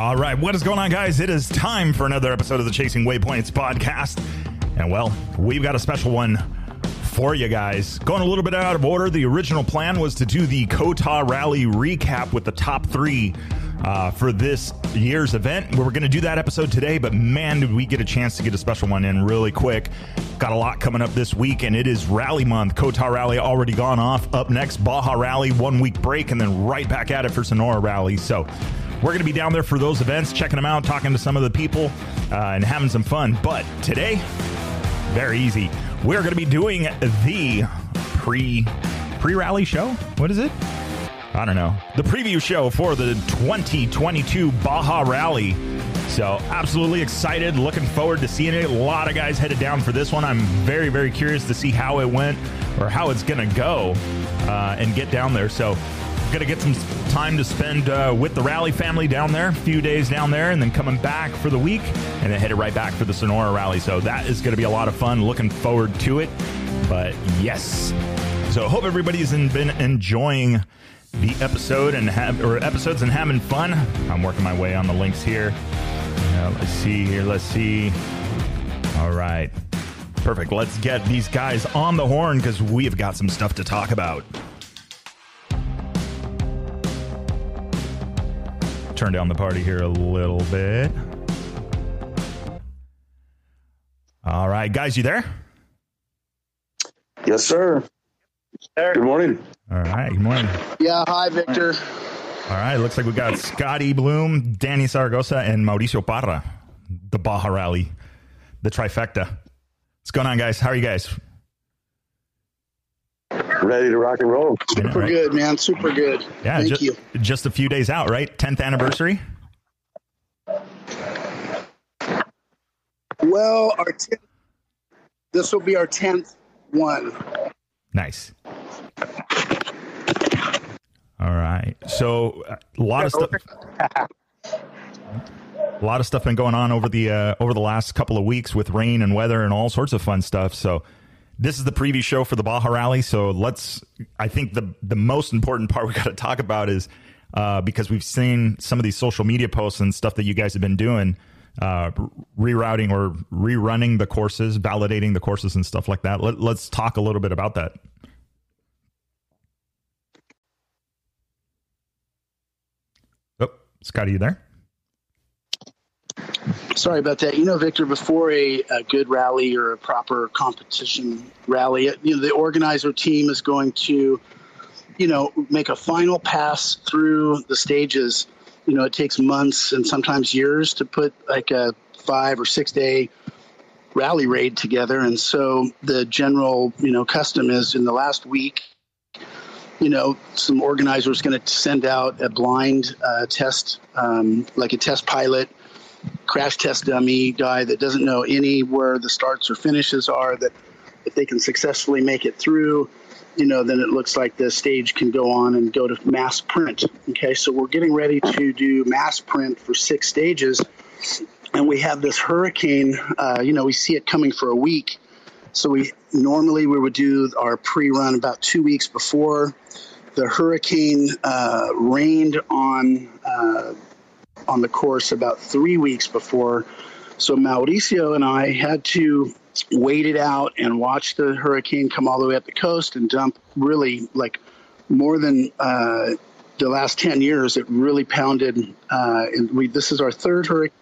All right, what is going on, guys? It is time for another episode of the Chasing Waypoints podcast. And well, we've got a special one for you guys. Going a little bit out of order, the original plan was to do the COTA Rally recap with the top three uh, for this year's event. We were going to do that episode today, but man, did we get a chance to get a special one in really quick. Got a lot coming up this week, and it is Rally Month. COTA Rally already gone off. Up next, Baja Rally, one week break, and then right back at it for Sonora Rally. So we're going to be down there for those events, checking them out, talking to some of the people, uh, and having some fun. But today, very easy. We're going to be doing the pre pre rally show. What is it? I don't know. The preview show for the 2022 Baja Rally. So, absolutely excited. Looking forward to seeing it. A lot of guys headed down for this one. I'm very, very curious to see how it went or how it's going to go uh, and get down there. So, going to get some time to spend uh, with the rally family down there, a few days down there, and then coming back for the week, and then headed right back for the Sonora rally. So that is going to be a lot of fun. Looking forward to it. But yes, so hope everybody's been enjoying the episode and have or episodes and having fun. I'm working my way on the links here. Let's see here. Let's see. All right. Perfect. Let's get these guys on the horn because we've got some stuff to talk about. Turn down the party here a little bit. All right, guys, you there? Yes, sir. Good morning. All right, good morning. Yeah, hi, Victor. All right, looks like we got Scotty Bloom, Danny Saragosa, and Mauricio Parra, the Baja Rally, the trifecta. What's going on, guys? How are you guys? Ready to rock and roll. Super right? good, man. Super good. Yeah, Thank just, you. Just a few days out, right? 10th anniversary? Well, our 10th, this will be our 10th one. Nice. All right. So uh, a lot of stuff. a lot of stuff been going on over the uh, over the last couple of weeks with rain and weather and all sorts of fun stuff. So this is the preview show for the Baja Rally. So let's. I think the the most important part we got to talk about is uh, because we've seen some of these social media posts and stuff that you guys have been doing, uh, rerouting or rerunning the courses, validating the courses and stuff like that. Let, let's talk a little bit about that. Oh, Scott, are you there? Sorry about that. You know, Victor, before a, a, good rally or a proper competition rally, you know, the organizer team is going to, you know, make a final pass through the stages. You know, it takes months and sometimes years to put like a five or six day rally raid together. And so the general, you know, custom is in the last week, you know, some organizers going to send out a blind uh, test, um, like a test pilot crash test dummy guy that doesn't know any where the starts or finishes are that if they can successfully make it through you know then it looks like the stage can go on and go to mass print. Okay so we're getting ready to do mass print for six stages and we have this hurricane uh, you know we see it coming for a week. So we normally we would do our pre-run about two weeks before. The hurricane uh, rained on uh, on the course about three weeks before. So Mauricio and I had to wait it out and watch the hurricane come all the way up the coast and dump really like more than uh, the last 10 years. It really pounded. Uh, and we, this is our third hurricane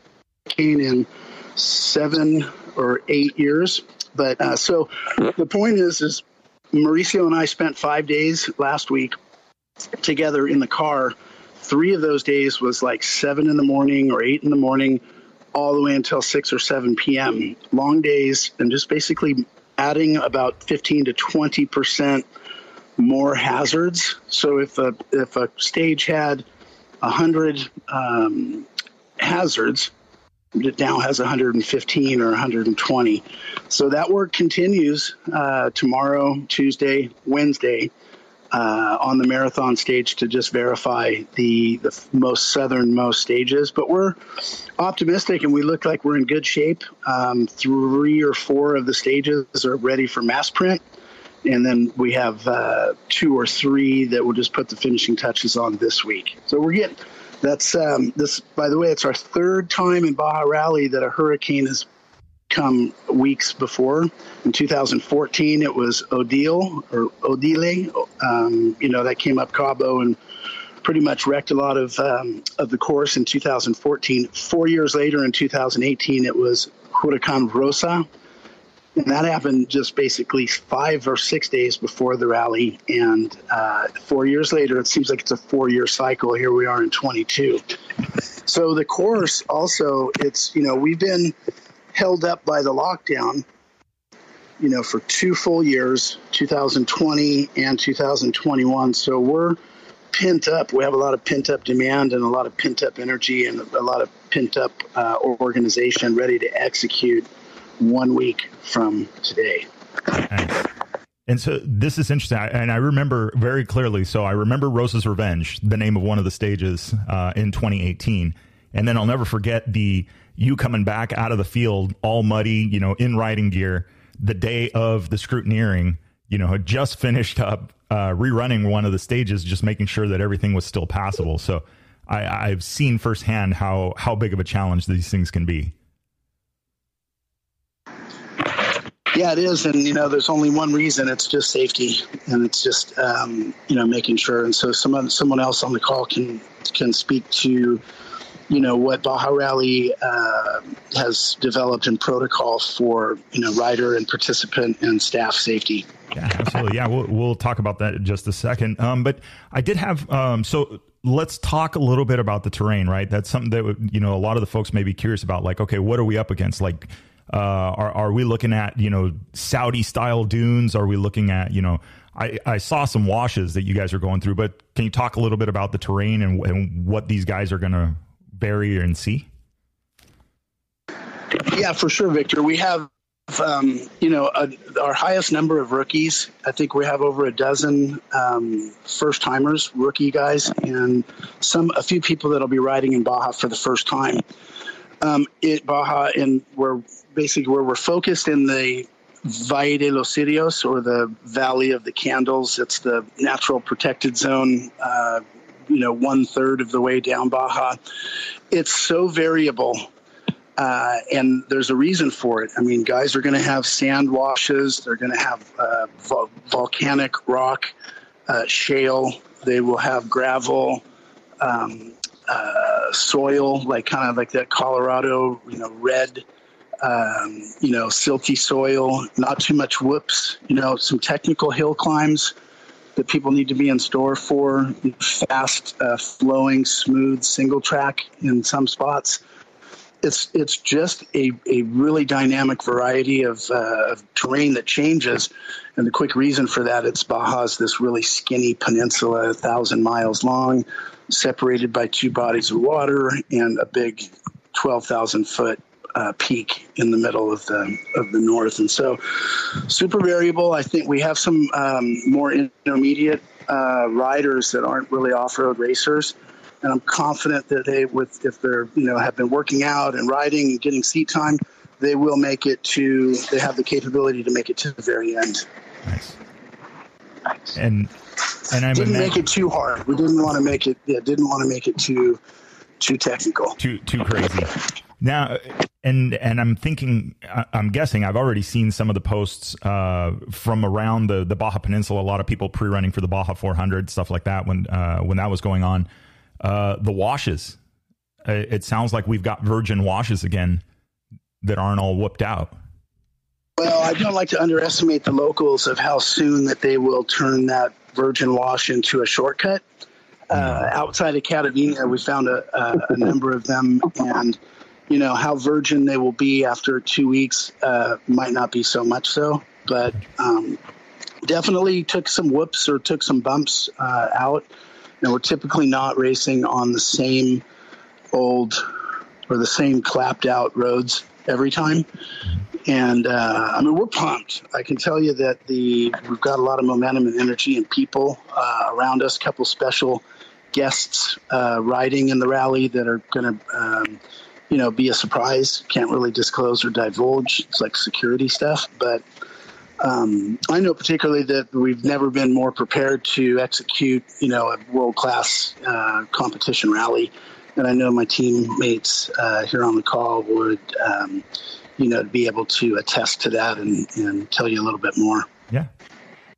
in seven or eight years. But uh, so the point is, is Mauricio and I spent five days last week together in the car three of those days was like seven in the morning or eight in the morning, all the way until six or seven p.m. Long days, and just basically adding about fifteen to twenty percent more hazards. So if a if a stage had hundred um, hazards, it now has 115 or 120. So that work continues uh, tomorrow, Tuesday, Wednesday uh, on the marathon stage to just verify the the most southernmost stages. But we're optimistic, and we look like we're in good shape. Um, three or four of the stages are ready for mass print, and then we have uh, two or three that we'll just put the finishing touches on this week. So we're getting That's um, this. By the way, it's our third time in Baja Rally that a hurricane has come weeks before. In 2014, it was Odile or Odile. Um, you know that came up Cabo and pretty much wrecked a lot of um, of the course in 2014. Four years later, in 2018, it was Huracan Rosa, and that happened just basically five or six days before the rally. And uh, four years later, it seems like it's a four year cycle. Here we are in 22. So the course also, it's you know we've been held up by the lockdown you know for two full years 2020 and 2021 so we're pent up. We have a lot of pent up demand and a lot of pent up energy and a lot of pent up uh, organization ready to execute one week from today. And so this is interesting, and I remember very clearly. So I remember Rosa's Revenge, the name of one of the stages uh, in 2018, and then I'll never forget the you coming back out of the field all muddy, you know, in riding gear, the day of the scrutineering. You know, had just finished up uh, rerunning one of the stages, just making sure that everything was still passable. So I, I've seen firsthand how how big of a challenge these things can be. Yeah, it is, and you know, there's only one reason. It's just safety, and it's just um, you know making sure. And so, someone someone else on the call can can speak to you know what Baja Rally uh, has developed in protocol for you know rider and participant and staff safety. Yeah, absolutely. Yeah, we'll, we'll talk about that in just a second. Um, but I did have um, so let's talk a little bit about the terrain, right? That's something that you know a lot of the folks may be curious about. Like, okay, what are we up against? Like, uh, are are we looking at you know Saudi style dunes? Are we looking at you know? I, I saw some washes that you guys are going through, but can you talk a little bit about the terrain and, and what these guys are going to bury and see? Yeah, for sure, Victor. We have, um, you know, a, our highest number of rookies. I think we have over a dozen um, first timers, rookie guys, and some a few people that'll be riding in Baja for the first time. Um, it Baja, and we're basically where we're focused in the Valle de los Cirios or the Valley of the Candles. It's the natural protected zone. Uh, you know, one third of the way down Baja. It's so variable uh, and there's a reason for it. I mean, guys are going to have sand washes. They're going to have uh, vol- volcanic rock, uh, shale. They will have gravel, um, uh, soil, like kind of like that Colorado, you know, red, um, you know, silty soil. Not too much whoops. You know, some technical hill climbs that people need to be in store for. Fast, uh, flowing, smooth single track in some spots it's it's just a, a really dynamic variety of, uh, of terrain that changes, and the quick reason for that it's Baja's this really skinny peninsula, a thousand miles long, separated by two bodies of water and a big twelve thousand foot uh, peak in the middle of the of the north, and so super variable. I think we have some um, more intermediate uh, riders that aren't really off road racers and I'm confident that they, with if they're you know have been working out and riding and getting seat time, they will make it to. They have the capability to make it to the very end. Nice. And and I'm Didn't imag- make it too hard. We didn't want to make it. Yeah, didn't want to make it too too technical. too too crazy. Now, and and I'm thinking, I'm guessing I've already seen some of the posts uh, from around the the Baja Peninsula. A lot of people pre-running for the Baja 400 stuff like that when uh, when that was going on. Uh, the washes. Uh, It sounds like we've got virgin washes again that aren't all whooped out. Well, I don't like to underestimate the locals of how soon that they will turn that virgin wash into a shortcut. Uh, outside of Catavina, we found a, a, a number of them, and you know how virgin they will be after two weeks uh, might not be so much so, but um, definitely took some whoops or took some bumps uh, out. And we're typically not racing on the same old or the same clapped out roads every time. And uh, I mean, we're pumped. I can tell you that the we've got a lot of momentum and energy and people uh, around us. A couple special guests uh, riding in the rally that are going to, um, you know, be a surprise. Can't really disclose or divulge. It's like security stuff, but um, I know particularly that we've never been more prepared to execute, you know, a world class uh, competition rally. and I know my teammates uh, here on the call would, um, you know, be able to attest to that and, and tell you a little bit more. Yeah.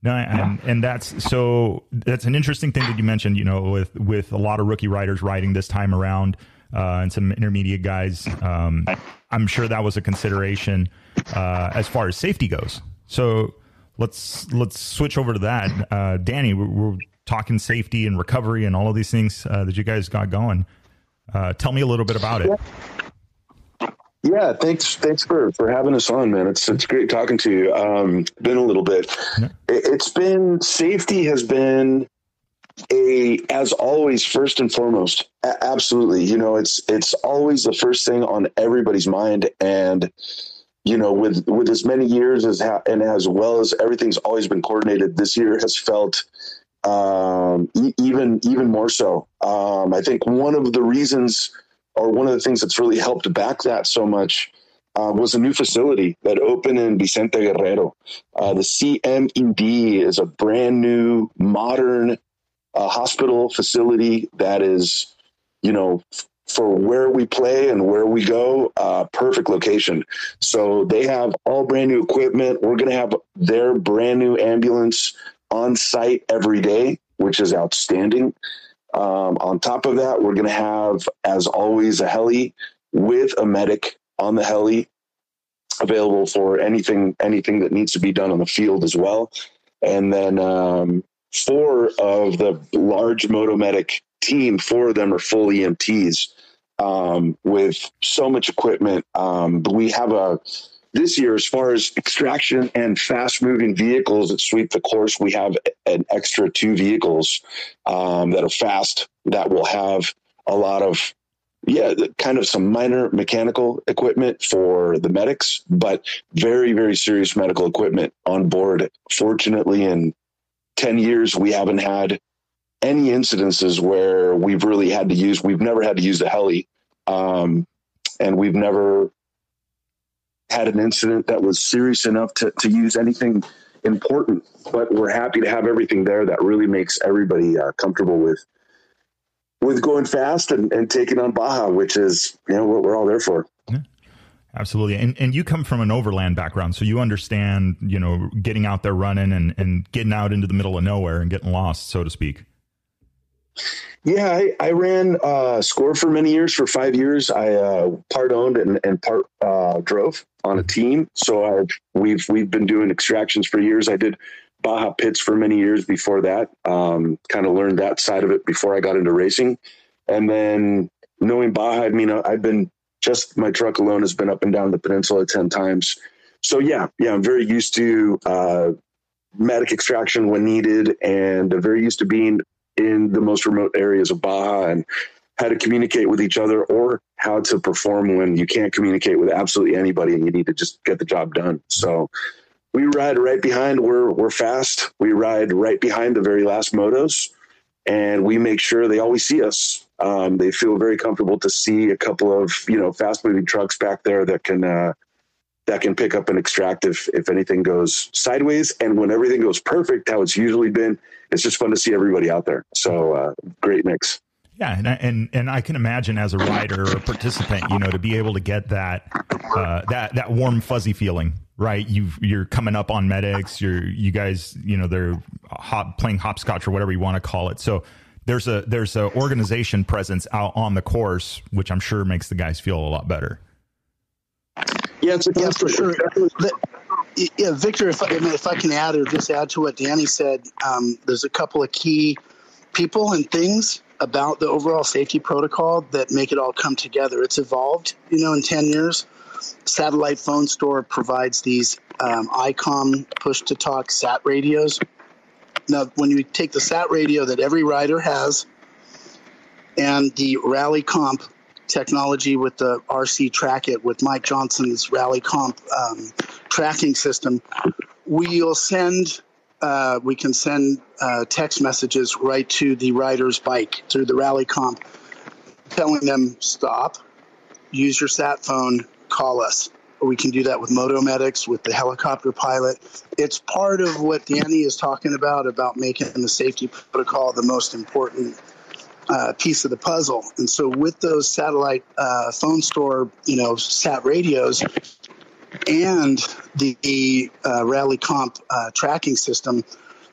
No, and, and that's so that's an interesting thing that you mentioned. You know, with with a lot of rookie riders riding this time around, uh, and some intermediate guys. Um, I'm sure that was a consideration uh, as far as safety goes. So let's let's switch over to that. Uh, Danny, we're, we're, talking safety and recovery and all of these things uh, that you guys got going. Uh, tell me a little bit about it. Yeah, thanks. Thanks for, for having us on, man. It's it's great talking to you. Um, been a little bit. Yeah. It, it's been safety has been a as always first and foremost. A- absolutely, you know it's it's always the first thing on everybody's mind, and you know with with as many years as ha- and as well as everything's always been coordinated. This year has felt um, e- even even more so. Um, I think one of the reasons, or one of the things that's really helped back that so much, uh, was a new facility that opened in Vicente Guerrero. Uh, the CMED is a brand new, modern uh, hospital facility that is, you know, for where we play and where we go, uh, perfect location. So they have all brand new equipment. We're going to have their brand new ambulance on site every day, which is outstanding. Um, on top of that, we're going to have, as always, a heli with a medic on the heli available for anything anything that needs to be done on the field as well. And then um, four of the large Motomedic team, four of them are full EMTs um, with so much equipment. Um, we have a this year, as far as extraction and fast moving vehicles that sweep the course, we have an extra two vehicles um, that are fast that will have a lot of yeah, kind of some minor mechanical equipment for the medics, but very, very serious medical equipment on board. Fortunately, in 10 years, we haven't had any incidences where we've really had to use, we've never had to use the heli. Um, and we've never had an incident that was serious enough to, to use anything important, but we're happy to have everything there that really makes everybody uh, comfortable with with going fast and, and taking on Baja, which is you know what we're all there for. Absolutely, and and you come from an overland background, so you understand you know getting out there running and and getting out into the middle of nowhere and getting lost, so to speak. Yeah, I, I ran uh, score for many years. For five years, I uh, part owned and, and part uh, drove on a team. So I've, we've we've been doing extractions for years. I did Baja pits for many years before that. Um, kind of learned that side of it before I got into racing, and then knowing Baja, I mean, I've been just my truck alone has been up and down the peninsula ten times. So yeah, yeah, I'm very used to uh, medic extraction when needed, and very used to being in the most remote areas of Baja and how to communicate with each other or how to perform when you can't communicate with absolutely anybody and you need to just get the job done. So we ride right behind. We're we're fast. We ride right behind the very last motos, and we make sure they always see us. Um, they feel very comfortable to see a couple of you know fast moving trucks back there that can uh, that can pick up and extract if if anything goes sideways. And when everything goes perfect, how it's usually been, it's just fun to see everybody out there. So uh, great mix. Yeah, and and and I can imagine as a rider or a participant, you know, to be able to get that uh, that that warm fuzzy feeling, right? You you're coming up on medics, you're you guys, you know, they're hop playing hopscotch or whatever you want to call it. So there's a there's a organization presence out on the course, which I'm sure makes the guys feel a lot better. Yeah, it's a, yeah, for sure. Yeah, Victor, if I, if I can add or just add to what Danny said, um, there's a couple of key people and things about the overall safety protocol that make it all come together. It's evolved, you know, in 10 years. Satellite phone store provides these um, ICOM push to talk SAT radios. Now, when you take the SAT radio that every rider has and the Rally Comp technology with the RC Track It with Mike Johnson's Rally Comp um, tracking system, we'll send uh, we can send uh, text messages right to the rider's bike through the Rally Comp, telling them stop, use your sat phone, call us. We can do that with Motomedics, with the helicopter pilot. It's part of what Danny is talking about about making the safety protocol the most important uh, piece of the puzzle. And so with those satellite uh, phone store, you know, sat radios and the, the uh, Rally Comp uh, tracking system,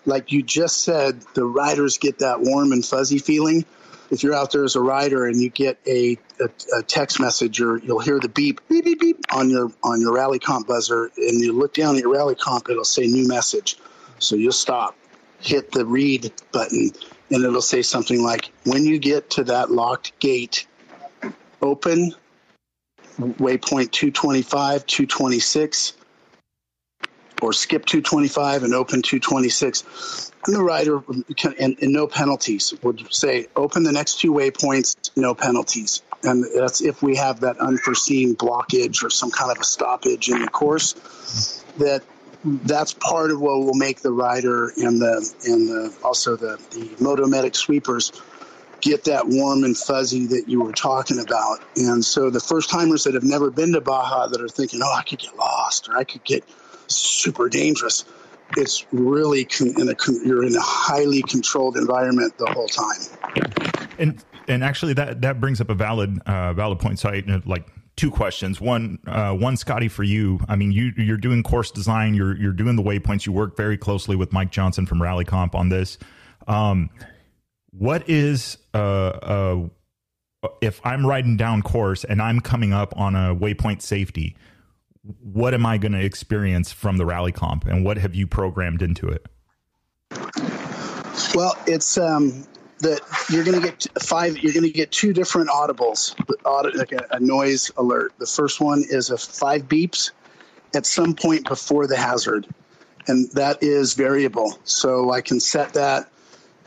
like you just said, the riders get that warm and fuzzy feeling. If you're out there as a rider and you get a, a, a text message or you'll hear the beep, beep, beep, beep on your on your Rally Comp buzzer, and you look down at your Rally Comp, it'll say new message. So you'll stop, hit the read button, and it'll say something like, "When you get to that locked gate, open waypoint 225, 226." or skip 225 and open 226. And the rider, can, and, and, no penalties, would say open the next two waypoints, no penalties. And that's if we have that unforeseen blockage or some kind of a stoppage in the course. That that's part of what will make the rider and the and the also the the Motomedic sweepers get that warm and fuzzy that you were talking about. And so the first timers that have never been to Baja that are thinking, oh, I could get lost or I could get super dangerous. It's really in a you're in a highly controlled environment the whole time. And and actually that that brings up a valid uh, valid point. So I, like two questions. One uh, one Scotty for you. I mean you you're doing course design. You're you're doing the waypoints. You work very closely with Mike Johnson from Rally Comp on this. Um, what is uh, uh if I'm riding down course and I'm coming up on a waypoint safety? what am I going to experience from the rally comp and what have you programmed into it? Well, it's um, that you're going to get five, you're going to get two different audibles, like a, a noise alert. The first one is a five beeps at some point before the hazard. And that is variable. So I can set that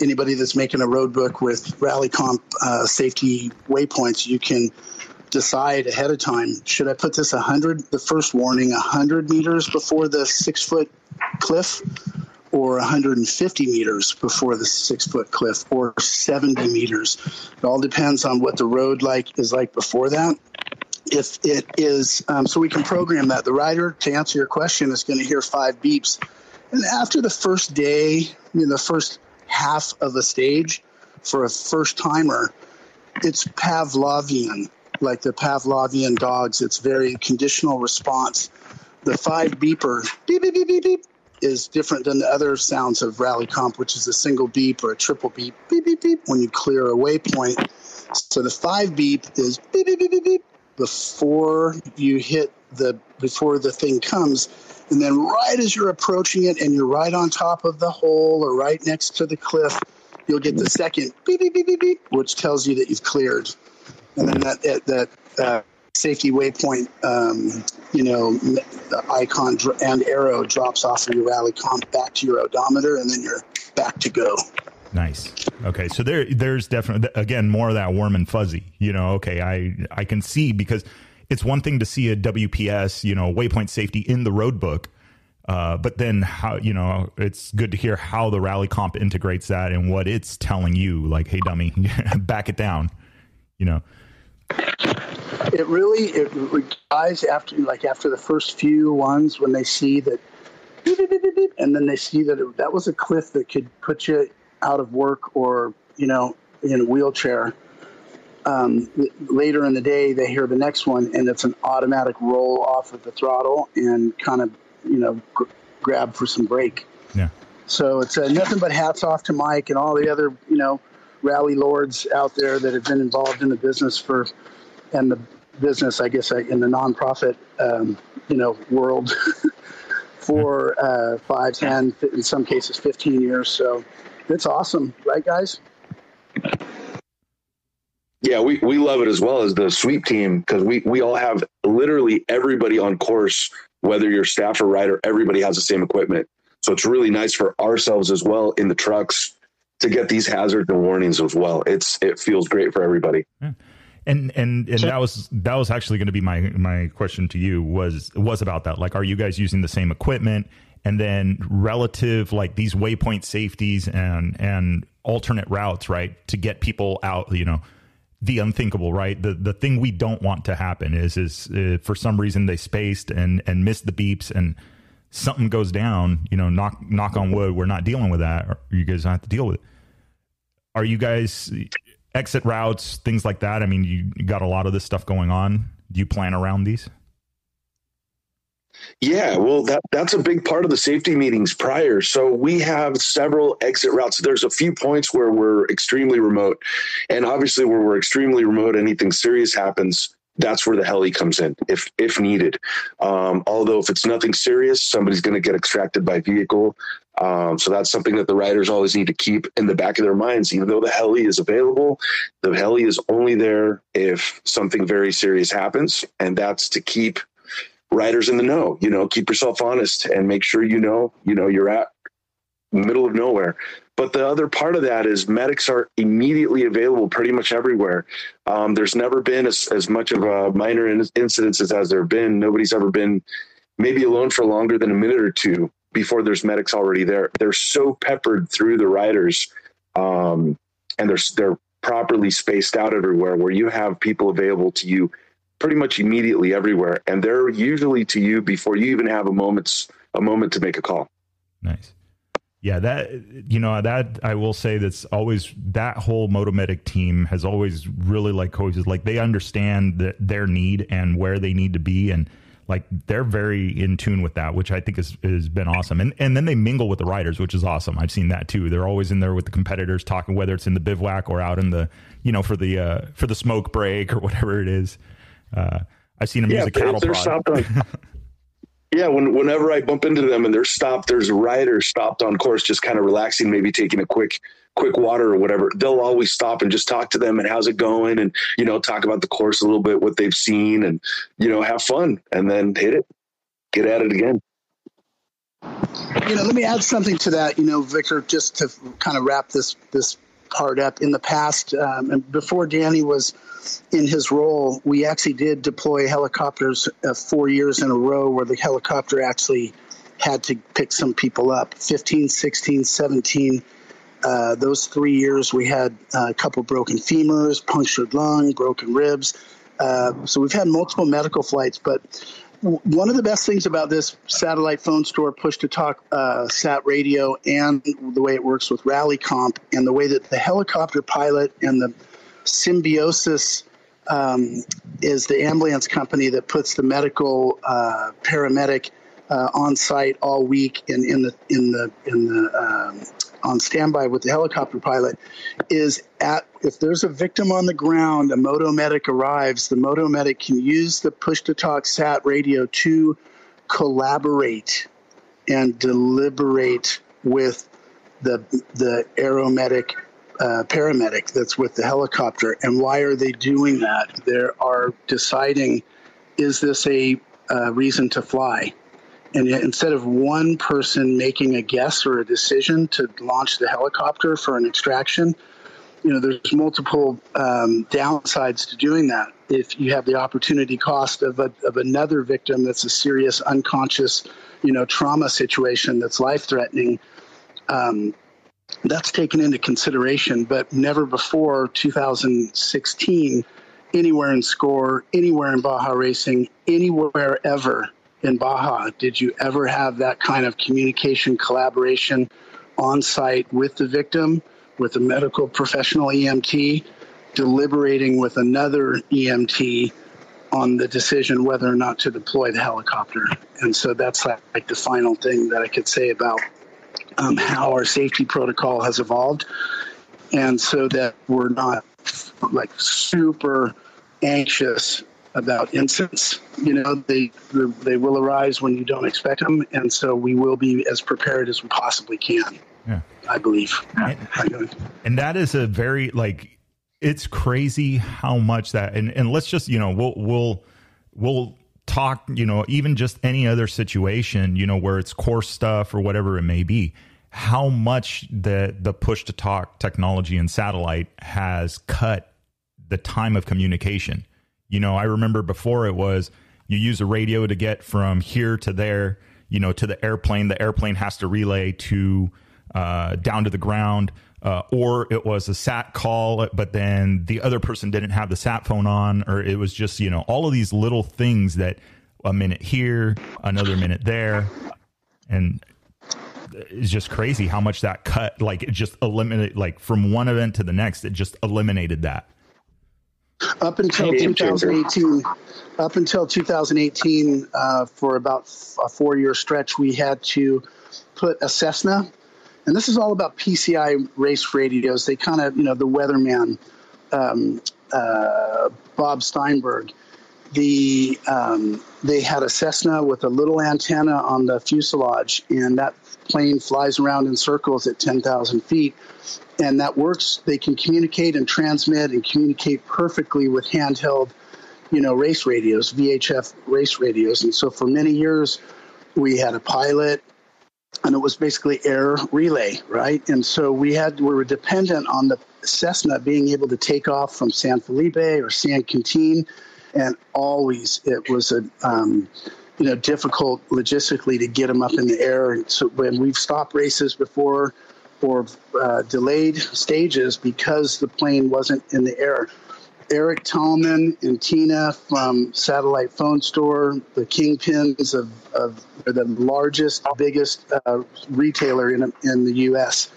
anybody that's making a road book with rally comp uh, safety waypoints, you can decide ahead of time should I put this 100, the first warning, 100 meters before the six foot cliff, or 150 meters before the six foot cliff, or 70 meters. It all depends on what the road like is like before that. If it is, um, so we can program that. The rider, to answer your question, is going to hear five beeps. And after the first day, I mean, the first half of a stage for a first timer, it's Pavlovian like the Pavlovian dogs. It's very conditional response. The five beeper, beep, beep, beep, beep, beep, is different than the other sounds of rally comp, which is a single beep or a triple beep, beep, beep, beep, when you clear a waypoint. So the five beep is beep, beep, beep, beep, beep before you hit the, before the thing comes. And then right as you're approaching it and you're right on top of the hole or right next to the cliff, you'll get the second beep, beep, beep, beep, beep, which tells you that you've cleared and then that that uh, safety waypoint, um, you know, icon and arrow drops off of your rally comp back to your odometer, and then you're back to go. Nice. Okay, so there, there's definitely again more of that warm and fuzzy. You know, okay, I I can see because it's one thing to see a WPS, you know, waypoint safety in the road book. Uh, but then how you know it's good to hear how the rally comp integrates that and what it's telling you like hey dummy back it down you know it really it guys after like after the first few ones when they see that and then they see that it, that was a cliff that could put you out of work or you know in a wheelchair. Um, later in the day they hear the next one and it's an automatic roll off of the throttle and kind of you know gr- grab for some brake. Yeah. So it's uh, nothing but hats off to mike and all the other you know rally lords out there that have been involved in the business for and the business, I guess, in the nonprofit, um, you know, world for uh, five, ten, in some cases, fifteen years. So it's awesome, right, guys? Yeah, we, we love it as well as the sweep team because we, we all have literally everybody on course, whether you're staff or rider, everybody has the same equipment. So it's really nice for ourselves as well in the trucks to get these hazards and warnings as well. It's it feels great for everybody. Yeah. And and and that was that was actually going to be my my question to you was was about that. Like, are you guys using the same equipment? And then relative like these waypoint safeties and and alternate routes, right, to get people out. You know, the unthinkable, right? The the thing we don't want to happen is is uh, for some reason they spaced and and missed the beeps and something goes down. You know, knock knock on wood, we're not dealing with that. Or you guys don't have to deal with it. Are you guys exit routes, things like that. I mean, you, got a lot of this stuff going on. Do you plan around these? Yeah, well, that that's a big part of the safety meetings prior. So we have several exit routes. There's a few points where we're extremely remote, and obviously, where we're extremely remote, anything serious happens. That's where the heli comes in, if if needed. Um, although, if it's nothing serious, somebody's going to get extracted by vehicle. Um, so that's something that the riders always need to keep in the back of their minds. Even though the heli is available, the heli is only there if something very serious happens, and that's to keep riders in the know. You know, keep yourself honest and make sure you know, you know, you're at middle of nowhere. But the other part of that is medics are immediately available pretty much everywhere. Um, there's never been as, as much of a minor in- incidences as there have been. Nobody's ever been maybe alone for longer than a minute or two before there's medics already there. They're so peppered through the riders, um, and they're they're properly spaced out everywhere where you have people available to you pretty much immediately everywhere, and they're usually to you before you even have a moment's a moment to make a call. Nice. Yeah, that you know that I will say that's always that whole Motomedic team has always really like coaches like they understand that their need and where they need to be and like they're very in tune with that, which I think has has been awesome. And and then they mingle with the riders, which is awesome. I've seen that too. They're always in there with the competitors talking, whether it's in the bivouac or out in the you know for the uh, for the smoke break or whatever it is. Uh, I've seen them yeah, use a cattle they're. On, yeah, when, whenever I bump into them and they're stopped, there's a rider stopped on course, just kind of relaxing, maybe taking a quick quick water or whatever. They'll always stop and just talk to them and how's it going, and you know talk about the course a little bit, what they've seen, and you know have fun, and then hit it, get at it again. You know, let me add something to that. You know, Victor, just to kind of wrap this this part up. In the past, um, and before Danny was in his role, we actually did deploy helicopters uh, four years in a row where the helicopter actually had to pick some people up 15, 16, 17. Uh, those three years, we had uh, a couple broken femurs, punctured lung, broken ribs. Uh, so we've had multiple medical flights, but one of the best things about this satellite phone store push to talk uh, sat radio and the way it works with rally comp and the way that the helicopter pilot and the symbiosis um, is the ambulance company that puts the medical uh, paramedic uh, on site all week and in the in the in the um, on standby with the helicopter pilot is at if there's a victim on the ground, a moto medic arrives. The moto medic can use the push to talk sat radio to collaborate and deliberate with the the aeromedic uh, paramedic that's with the helicopter. And why are they doing that? They are deciding is this a uh, reason to fly? And instead of one person making a guess or a decision to launch the helicopter for an extraction, you know, there's multiple um, downsides to doing that. If you have the opportunity cost of, a, of another victim that's a serious unconscious, you know, trauma situation that's life threatening, um, that's taken into consideration, but never before 2016, anywhere in SCORE, anywhere in Baja Racing, anywhere ever in Baja, did you ever have that kind of communication collaboration on site with the victim, with a medical professional EMT, deliberating with another EMT on the decision whether or not to deploy the helicopter? And so that's like, like the final thing that I could say about um, how our safety protocol has evolved, and so that we're not like super anxious about incidents. You know, they they will arise when you don't expect them, and so we will be as prepared as we possibly can. Yeah, I believe. And, and that is a very like it's crazy how much that and and let's just you know we'll we'll we'll talk, you know, even just any other situation, you know, where it's course stuff or whatever it may be, how much the the push to talk technology and satellite has cut the time of communication. You know, I remember before it was you use a radio to get from here to there, you know, to the airplane. The airplane has to relay to uh, down to the ground. Uh, or it was a sat call, but then the other person didn't have the sat phone on, or it was just, you know, all of these little things that a minute here, another minute there. And it's just crazy how much that cut like it just eliminated like from one event to the next it just eliminated that up until 2018 up until 2018 uh, for about a four year stretch we had to put a cessna and this is all about pci race radios they kind of you know the weatherman um, uh, bob steinberg the um, they had a Cessna with a little antenna on the fuselage, and that plane flies around in circles at 10,000 feet, and that works. They can communicate and transmit and communicate perfectly with handheld, you know, race radios, VHF race radios, and so for many years we had a pilot. And it was basically air relay, right? And so we had we were dependent on the Cessna being able to take off from San Felipe or San Quintin and always it was a um, you know difficult logistically to get them up in the air. And so when we've stopped races before or uh, delayed stages because the plane wasn't in the air. Eric Tallman and Tina from Satellite Phone Store, the kingpins of, of the largest, biggest uh, retailer in, in the U.S.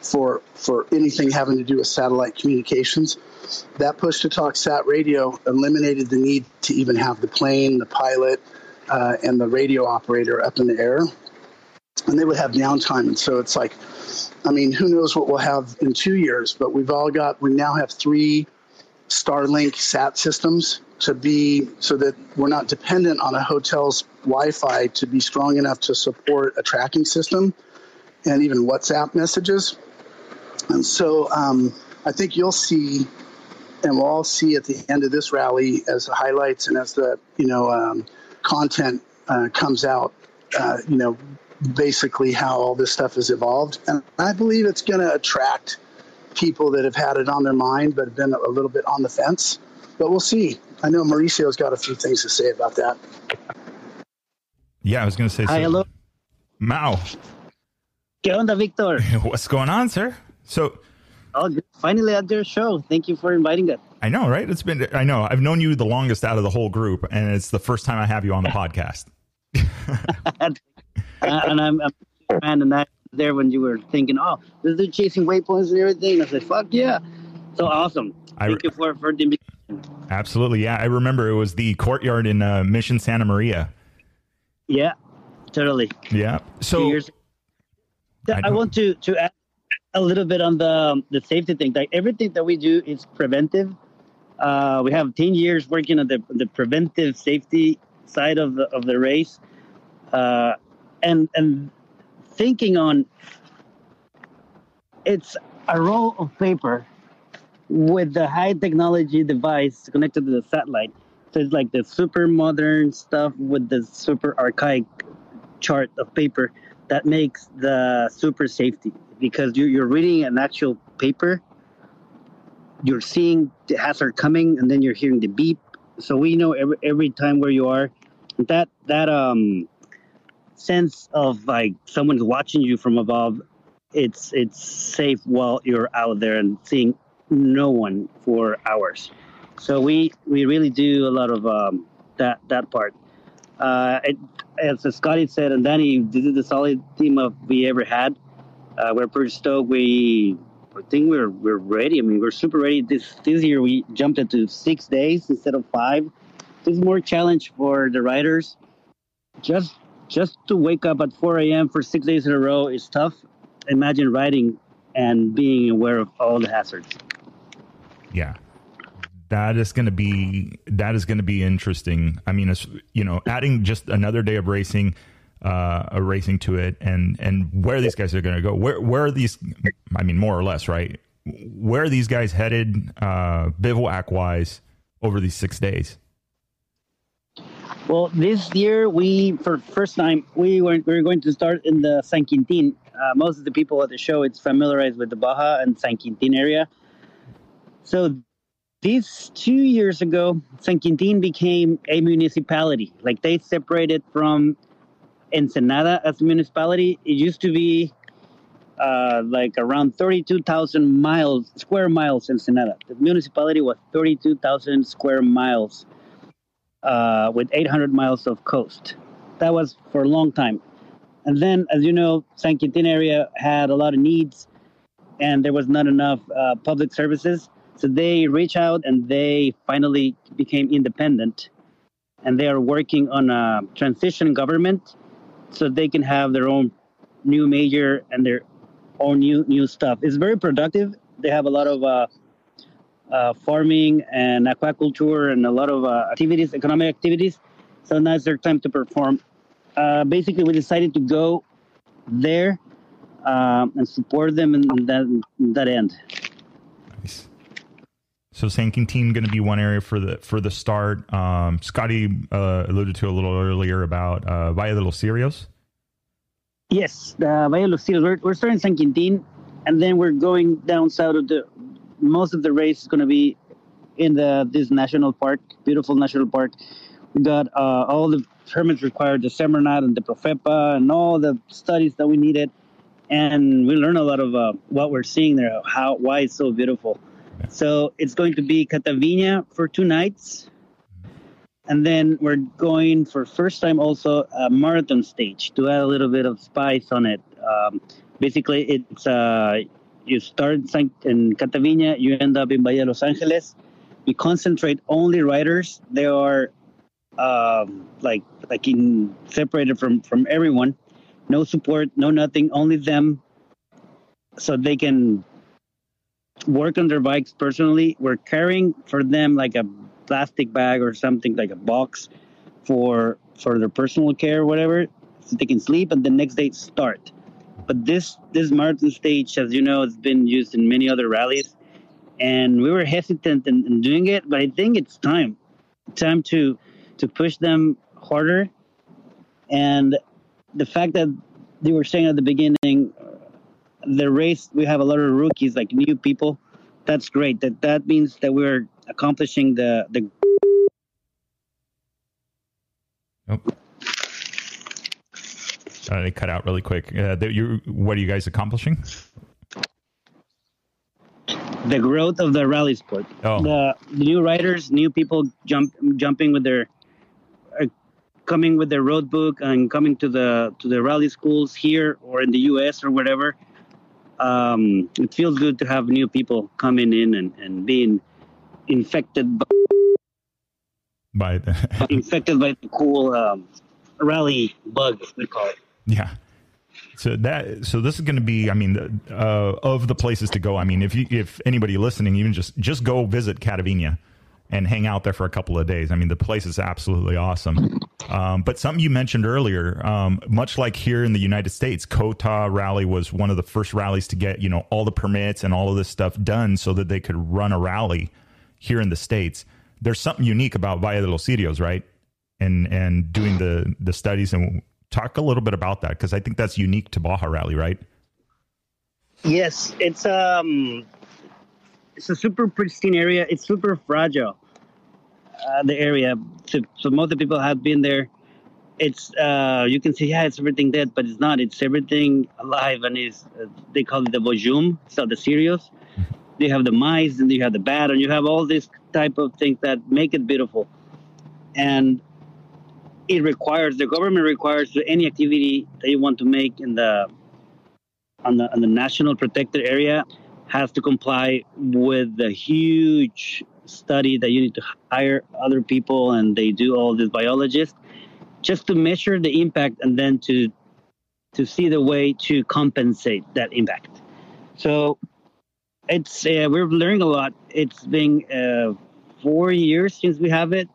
for for anything having to do with satellite communications that push to talk sat radio eliminated the need to even have the plane, the pilot, uh, and the radio operator up in the air. And they would have downtime. And so it's like, I mean, who knows what we'll have in two years, but we've all got, we now have three Starlink SAT systems to be so that we're not dependent on a hotel's Wi Fi to be strong enough to support a tracking system and even WhatsApp messages. And so um, I think you'll see and we'll all see at the end of this rally as the highlights and as the you know um, content uh, comes out. Uh, you know, basically how all this stuff has evolved, and I believe it's going to attract people that have had it on their mind but have been a little bit on the fence. But we'll see. I know Mauricio's got a few things to say about that. Yeah, I was going to say. Hi, hello. Mao. ¿Qué onda, Victor? What's going on, sir? So Oh, finally at your show. Thank you for inviting us. I know, right? It's been, I know, I've known you the longest out of the whole group, and it's the first time I have you on the podcast. and I'm, I'm a fan, and I there when you were thinking, oh, this is chasing waypoints and everything. I said, fuck yeah. So awesome. Thank re- you for, for the invitation. Absolutely. Yeah. I remember it was the courtyard in uh, Mission Santa Maria. Yeah, totally. Yeah. So I, I want to, to add a little bit on the um, the safety thing. Like everything that we do is preventive. Uh, we have ten years working on the the preventive safety side of the of the race, uh, and and thinking on it's a roll of paper with the high technology device connected to the satellite. So it's like the super modern stuff with the super archaic chart of paper that makes the super safety. Because you're, reading an actual paper you're seeing the hazard coming and then you're hearing the beep. So we know every, every time where you are. That that um sense of like someone's watching you from above it's it's safe while you're out there and seeing no one for hours so we we really do a lot of um, that that part uh, it, as Scotty said and Danny this is the solid team of we ever had uh, we're pretty stoked. We I think we're we're ready. I mean, we're super ready. This this year we jumped into six days instead of five. This is more challenge for the riders. Just just to wake up at 4 a.m. for six days in a row is tough. Imagine riding and being aware of all the hazards. Yeah, that is going to be that is going to be interesting. I mean, it's, you know, adding just another day of racing uh, a racing to it and and where these guys are going to go. Where where are these? I mean, more or less, right? Where are these guys headed, uh, bivouac wise, over these six days? Well, this year we, for first time, we were we were going to start in the San Quintin. Uh, most of the people at the show it's familiarized with the Baja and San Quintin area. So these two years ago, San Quintin became a municipality. Like they separated from Ensenada as a municipality. It used to be uh, like around 32,000 miles, square miles, Ensenada. The municipality was 32,000 square miles uh, with 800 miles of coast. That was for a long time. And then, as you know, San Quintin area had a lot of needs, and there was not enough uh, public services. So they reached out and they finally became independent, and they are working on a transition government, so they can have their own new major and their own new new stuff. It's very productive. They have a lot of uh, uh, farming and aquaculture and a lot of uh, activities, economic activities. So now it's their time to perform. Uh, basically, we decided to go there um, and support them in that, in that end. Nice. So San Quintin going to be one area for the for the start. Um, Scotty uh, alluded to a little earlier about uh, Valle de los Cirios. Yes, the Valle de los Cirios. We're, we're starting San Quintin, and then we're going down south of the. Most of the race is going to be in the this national park, beautiful national park. We got uh, all the permits required, the Semarnat and the Profepa, and all the studies that we needed, and we learned a lot of uh, what we're seeing there, how why it's so beautiful. So it's going to be Catavina for two nights, and then we're going for first time also a marathon stage to add a little bit of spice on it. Um, basically, it's uh, you start in Catavina, you end up in Bahia Los Angeles. We concentrate only riders. They are um, like like in separated from from everyone. No support, no nothing, only them. So they can work on their bikes personally. We're carrying for them like a plastic bag or something like a box for for their personal care or whatever, so they can sleep and the next day start. But this this marathon stage, as you know, has been used in many other rallies, and we were hesitant in, in doing it. But I think it's time, time to to push them harder. And the fact that they were saying at the beginning, uh, the race we have a lot of rookies, like new people. That's great. That that means that we're accomplishing the the. Nope. Uh, they cut out really quick. Uh, you, what are you guys accomplishing? The growth of the rally sport. Oh. The, new riders, new people jump jumping with their uh, coming with their road book and coming to the to the rally schools here or in the U.S. or whatever. Um, it feels good to have new people coming in and, and being infected by, by the infected by the cool um, rally bug we call it. Yeah. So that so this is going to be I mean uh, of the places to go I mean if you if anybody listening even just just go visit Catavina and hang out there for a couple of days. I mean, the place is absolutely awesome. Um, but something you mentioned earlier, um, much like here in the United States, COTA rally was one of the first rallies to get you know all the permits and all of this stuff done so that they could run a rally here in the states. There's something unique about Valle de los Cirios, right? And and doing the the studies and talk a little bit about that because I think that's unique to Baja Rally, right? Yes, it's um it's a super pristine area. It's super fragile. Uh, the area. So, so most of the people have been there. It's uh, you can see yeah, it's everything dead, but it's not. It's everything alive, and is uh, they call it the boojum. So the Cirios. You have the mice, and you have the bat, and you have all these type of things that make it beautiful. And it requires the government requires any activity that you want to make in the on the on the national protected area has to comply with the huge study that you need to hire other people and they do all this biologists just to measure the impact and then to to see the way to compensate that impact. So it's uh, we're learning a lot. It's been uh, four years since we have it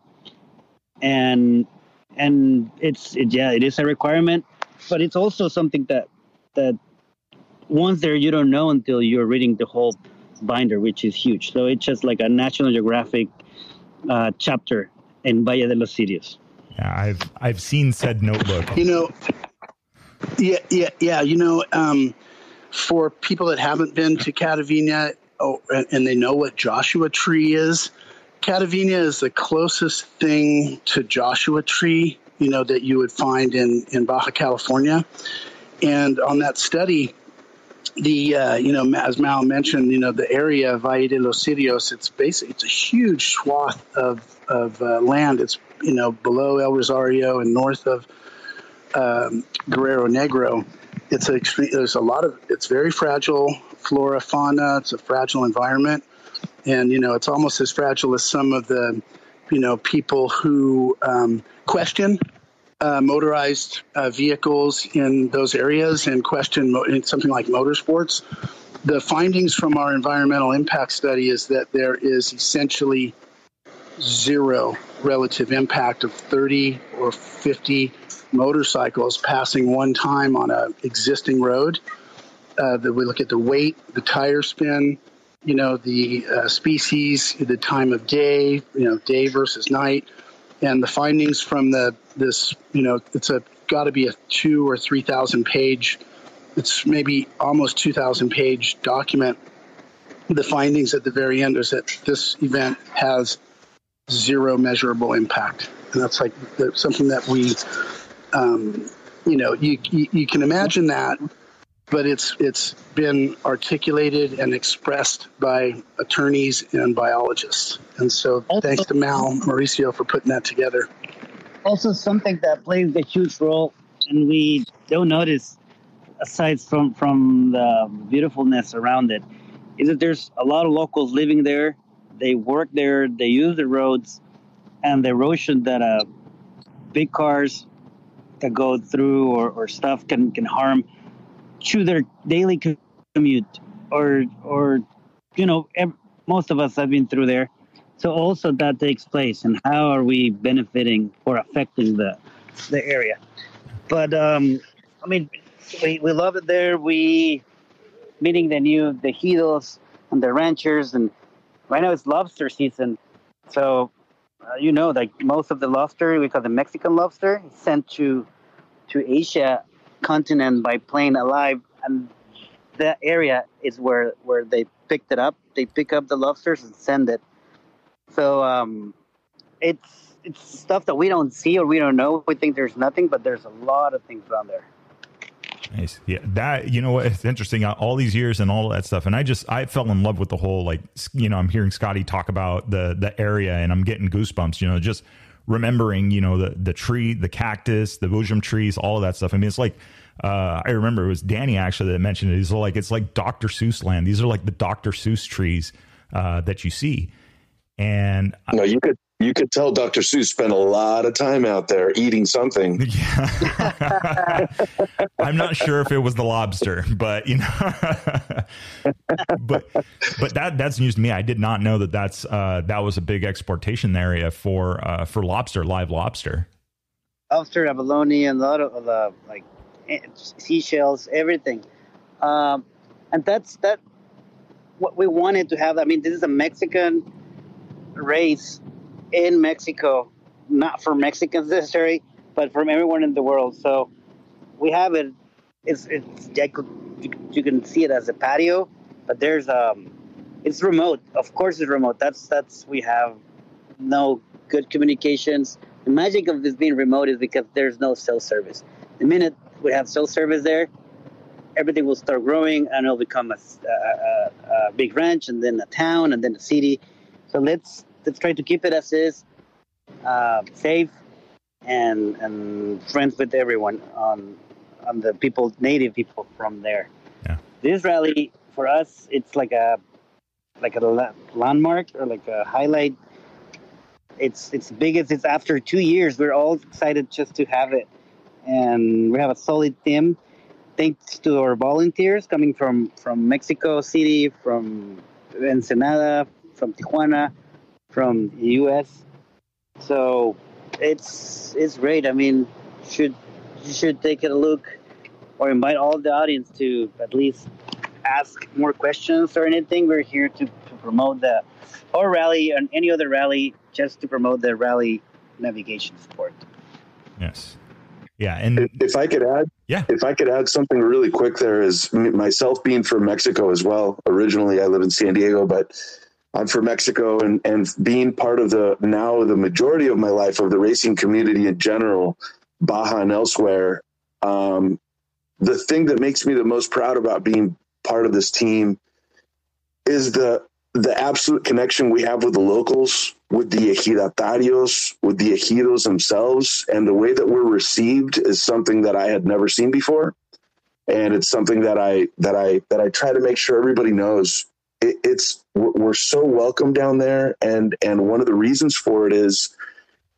and and it's it, yeah it is a requirement but it's also something that that once there you don't know until you're reading the whole binder which is huge so it's just like a national geographic uh, chapter in valle de los Cirios. yeah i've i've seen said notebook you know yeah yeah yeah you know um, for people that haven't been to catavina oh, and they know what joshua tree is catavina is the closest thing to joshua tree you know that you would find in in baja california and on that study the uh, you know as Mal mentioned, you know the area of Valle de los Cirios, it's basically it's a huge swath of of uh, land. It's you know below El Rosario and north of um, Guerrero Negro, it's a there's a lot of it's very fragile flora fauna. It's a fragile environment, and you know it's almost as fragile as some of the you know people who um, question uh, motorized uh, vehicles in those areas and question mo- something like motorsports. The findings from our environmental impact study is that there is essentially zero relative impact of 30 or 50 motorcycles passing one time on an existing road. Uh, that we look at the weight, the tire spin, you know, the uh, species, the time of day, you know, day versus night, and the findings from the this, you know, it's a got to be a two or three thousand page, it's maybe almost two thousand page document. The findings at the very end is that this event has zero measurable impact, and that's like something that we um, you know, you, you, you can imagine that, but it's it's been articulated and expressed by attorneys and biologists. And so, also, thanks to Mal Mauricio for putting that together. Also, something that plays a huge role, and we don't notice, aside from from the beautifulness around it, is that there's a lot of locals living there. They work there. They use the roads, and the erosion that uh, big cars that go through or, or stuff can, can harm to their daily commute or or you know ev- most of us have been through there. So also that takes place and how are we benefiting or affecting the the area? But um i mean we, we love it there. We meeting the new the ejidos and the ranchers and right now it's lobster season. So uh, you know, like most of the lobster, we call the Mexican lobster, sent to to Asia continent by plane alive, and that area is where where they picked it up. They pick up the lobsters and send it. So um, it's it's stuff that we don't see or we don't know. We think there's nothing, but there's a lot of things around there. Nice. Yeah, that you know what? It's interesting. Uh, all these years and all that stuff, and I just I fell in love with the whole like you know I'm hearing Scotty talk about the the area, and I'm getting goosebumps. You know, just remembering you know the the tree, the cactus, the boojum trees, all of that stuff. I mean, it's like uh, I remember it was Danny actually that mentioned it. He's like it's like Dr. Seuss land. These are like the Dr. Seuss trees uh, that you see, and no, you could you could tell Dr. Seuss spent a lot of time out there eating something. Yeah. I'm not sure if it was the lobster, but you know, but but that that's news to me. I did not know that that's uh, that was a big exportation area for uh, for lobster, live lobster. Lobster, abalone, and a lot of the like eh, seashells, everything, um, and that's that. What we wanted to have. I mean, this is a Mexican race in Mexico, not for Mexicans necessarily, but from everyone in the world. So we have it. It's it's you can see it as a patio, but there's um, it's remote. Of course, it's remote. That's that's we have no good communications. The magic of this being remote is because there's no cell service. The minute we have cell service there, everything will start growing and it'll become a, a, a, big ranch and then a town and then a city. So let's let's try to keep it as is, uh, safe, and and friends with everyone on on the people, native people from there. Yeah. This rally for us, it's like a like a landmark or like a highlight. It's it's biggest. It's after two years. We're all excited just to have it, and we have a solid team. Thanks to our volunteers coming from from Mexico City, from Ensenada, from Tijuana, from the U.S. So it's it's great. I mean, should you should take a look or invite all the audience to at least ask more questions or anything. We're here to, to promote the or rally and any other rally just to promote the rally navigation support. Yes. Yeah, and if I could add, yeah, if I could add something really quick, there is myself being from Mexico as well. Originally, I live in San Diego, but I'm from Mexico and, and being part of the now the majority of my life of the racing community in general, Baja and elsewhere. Um, the thing that makes me the most proud about being part of this team is the the absolute connection we have with the locals with the ejidatarios, with the ejidos themselves, and the way that we're received is something that I had never seen before, and it's something that I that I that I try to make sure everybody knows. It, it's we're so welcome down there, and and one of the reasons for it is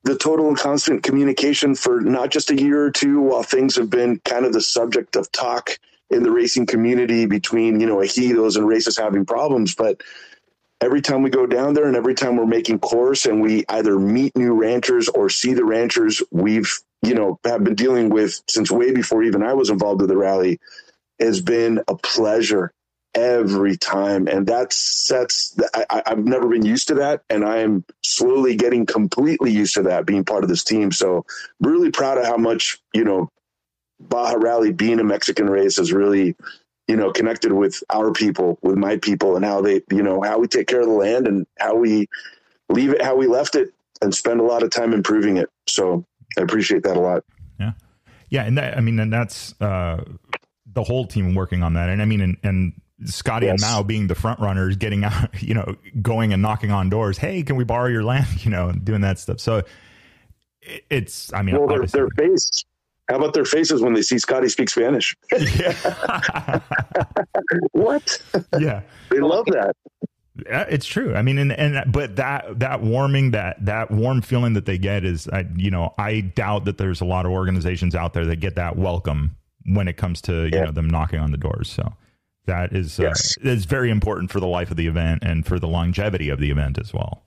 the total and constant communication for not just a year or two while things have been kind of the subject of talk in the racing community between you know ejidos and races having problems. But every time we go down there and every time we're making course and we either meet new ranchers or see the ranchers we've you know have been dealing with since way before even I was involved with the rally has been a pleasure every time. And that's that's I, i've never been used to that. And i am slowly getting completely used to that being part of this team. So really proud of how much you know baja rally being a mexican race has really you know connected with our people with my people and how they you know how we take care of the land and how we leave it how we left it and spend a lot of time improving it. So i appreciate that a lot. Yeah. Yeah and that i mean and that's uh the whole team working on that. And i mean and, and Scotty yes. and Mao being the front runners, getting out, you know, going and knocking on doors. Hey, can we borrow your land? You know, doing that stuff. So it's, I mean, well, their, their face. How about their faces when they see Scotty speak Spanish? Yeah. what? Yeah, they love that. It's true. I mean, and, and but that that warming that that warm feeling that they get is, I, you know, I doubt that there's a lot of organizations out there that get that welcome when it comes to you yeah. know them knocking on the doors. So that is uh, yes. uh, is very important for the life of the event and for the longevity of the event as well.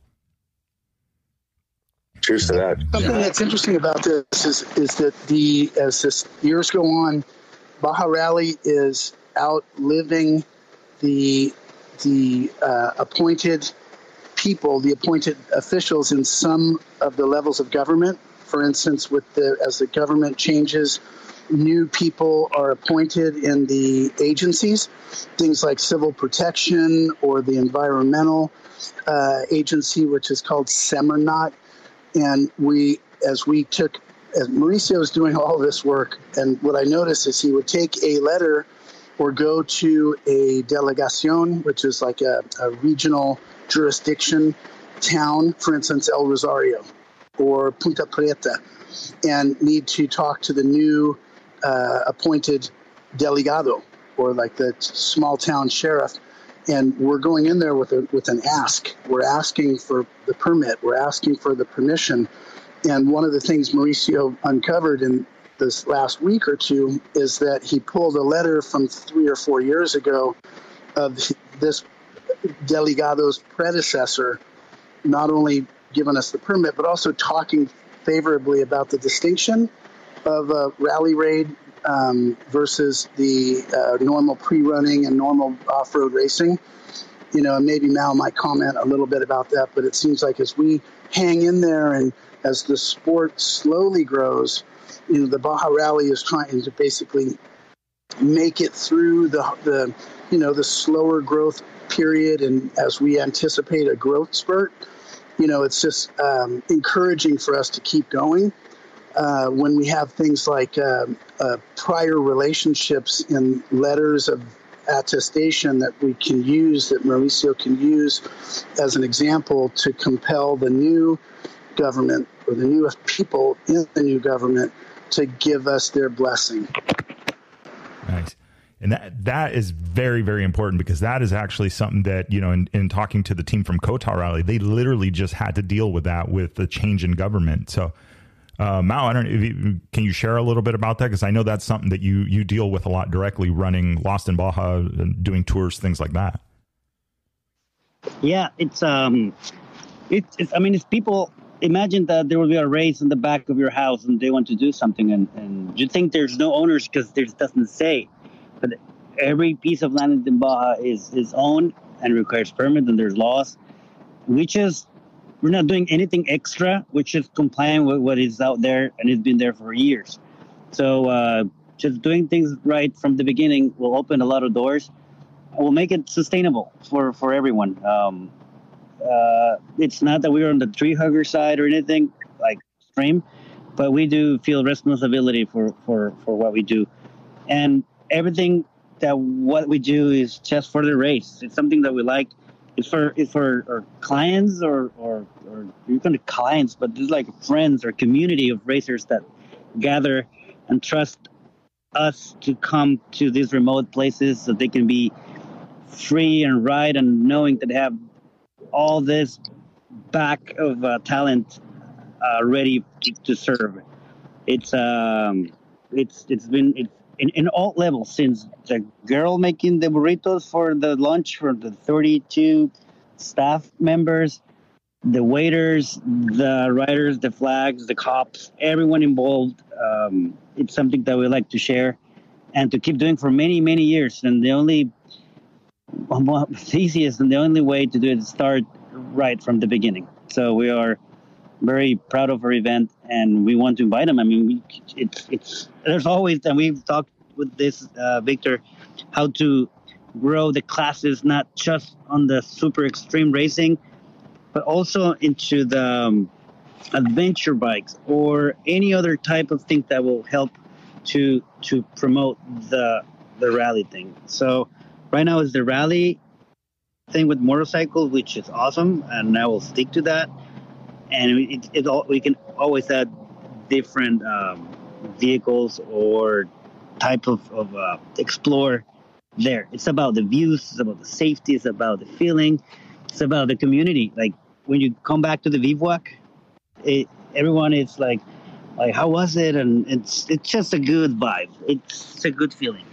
Cheers to that. Something yeah. that's interesting about this is is that the as this years go on, Baja Rally is outliving the the uh, appointed people, the appointed officials in some of the levels of government. For instance, with the as the government changes new people are appointed in the agencies, things like civil protection or the environmental uh, agency, which is called SEMARNAT. And we, as we took, as Mauricio was doing all this work, and what I noticed is he would take a letter or go to a delegacion, which is like a, a regional jurisdiction town, for instance, El Rosario or Punta Prieta, and need to talk to the new uh, appointed delegado or like the small town sheriff. And we're going in there with a with an ask. We're asking for the permit. We're asking for the permission. And one of the things mauricio uncovered in this last week or two is that he pulled a letter from three or four years ago of this delegado's predecessor not only giving us the permit but also talking favorably about the distinction of a rally raid um, versus the uh, normal pre-running and normal off-road racing. You know, and maybe Mal might comment a little bit about that, but it seems like as we hang in there and as the sport slowly grows, you know, the Baja Rally is trying to basically make it through the the you know the slower growth period, and as we anticipate a growth spurt, you know, it's just um, encouraging for us to keep going uh, when we have things like uh, uh, prior relationships in letters of attestation that we can use, that Mauricio can use as an example to compel the new government or the new people in the new government to give us their blessing. Nice. And that that is very, very important because that is actually something that, you know, in, in talking to the team from COTA Rally, they literally just had to deal with that with the change in government. So uh, Mao, I don't. You, can you share a little bit about that? Because I know that's something that you you deal with a lot directly, running Lost in Baja, and doing tours, things like that. Yeah, it's um, it's, it's I mean, it's people. Imagine that there will be a race in the back of your house, and they want to do something, and and you think there's no owners because there doesn't say, but every piece of land in Baja is is owned and requires permit, and there's laws. We just we're not doing anything extra, which is complying with what is out there and it's been there for years. So uh, just doing things right from the beginning will open a lot of doors. Will make it sustainable for for everyone. Um, uh, it's not that we're on the tree hugger side or anything like extreme, but we do feel responsibility for for for what we do, and everything that what we do is just for the race. It's something that we like it's for it's for our clients or or or you're going to clients, but there's like friends or community of racers that gather and trust us to come to these remote places so they can be free and ride and knowing that they have all this back of uh, talent uh, ready to, to, serve. It's um, it's it's been it's in, in all levels since the girl making the burritos for the lunch for the 32 staff members the waiters the riders the flags the cops everyone involved um, it's something that we like to share and to keep doing for many many years. And the only easiest and the only way to do it is start right from the beginning. So we are very proud of our event and we want to invite them i mean it's it's there's always and we've talked with this uh, victor how to grow the classes not just on the super extreme racing but also into the um, adventure bikes or any other type of thing that will help to to promote the the rally thing. So right now is the rally thing with motorcycles, which is awesome, and I will stick to that. And it, it, we can always add different um, vehicles or type of, of uh, explore there. It's about the views, it's about the safety, it's about the feeling, it's about the community. Like when you come back to the bivouac, it, everyone is like, like how was it? And it's it's just a good vibe. It's a good feeling.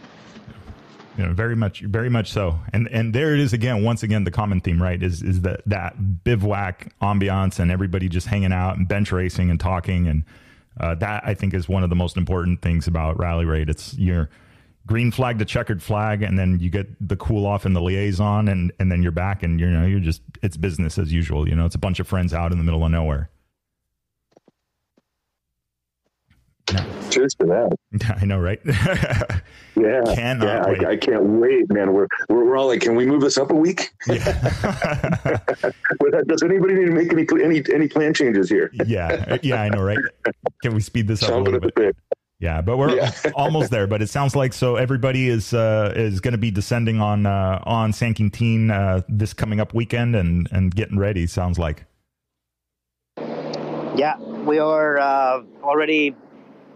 You know, very much, very much so. And and there it is again. Once again, the common theme, right, is is that that bivouac ambiance and everybody just hanging out and bench racing and talking, and uh, that I think is one of the most important things about Rally Raid. It's your green flag to checkered flag, and then you get the cool off in the liaison, and and then you're back, and you know you're just it's business as usual. You know, it's a bunch of friends out in the middle of nowhere. Cheers for that. I know, right? yeah, Cannot yeah, wait. I, I, can't wait, man. We're, we're we're all like, can we move this up a week? Yeah. Does anybody need to make any any any plan changes here? yeah, yeah, I know, right? Can we speed this up a little bit? bit? Yeah, but we're yeah. almost there. But it sounds like so everybody is uh, is going to be descending on uh, on San Quintin uh, this coming up weekend and and getting ready. Sounds like. Yeah, we are uh, already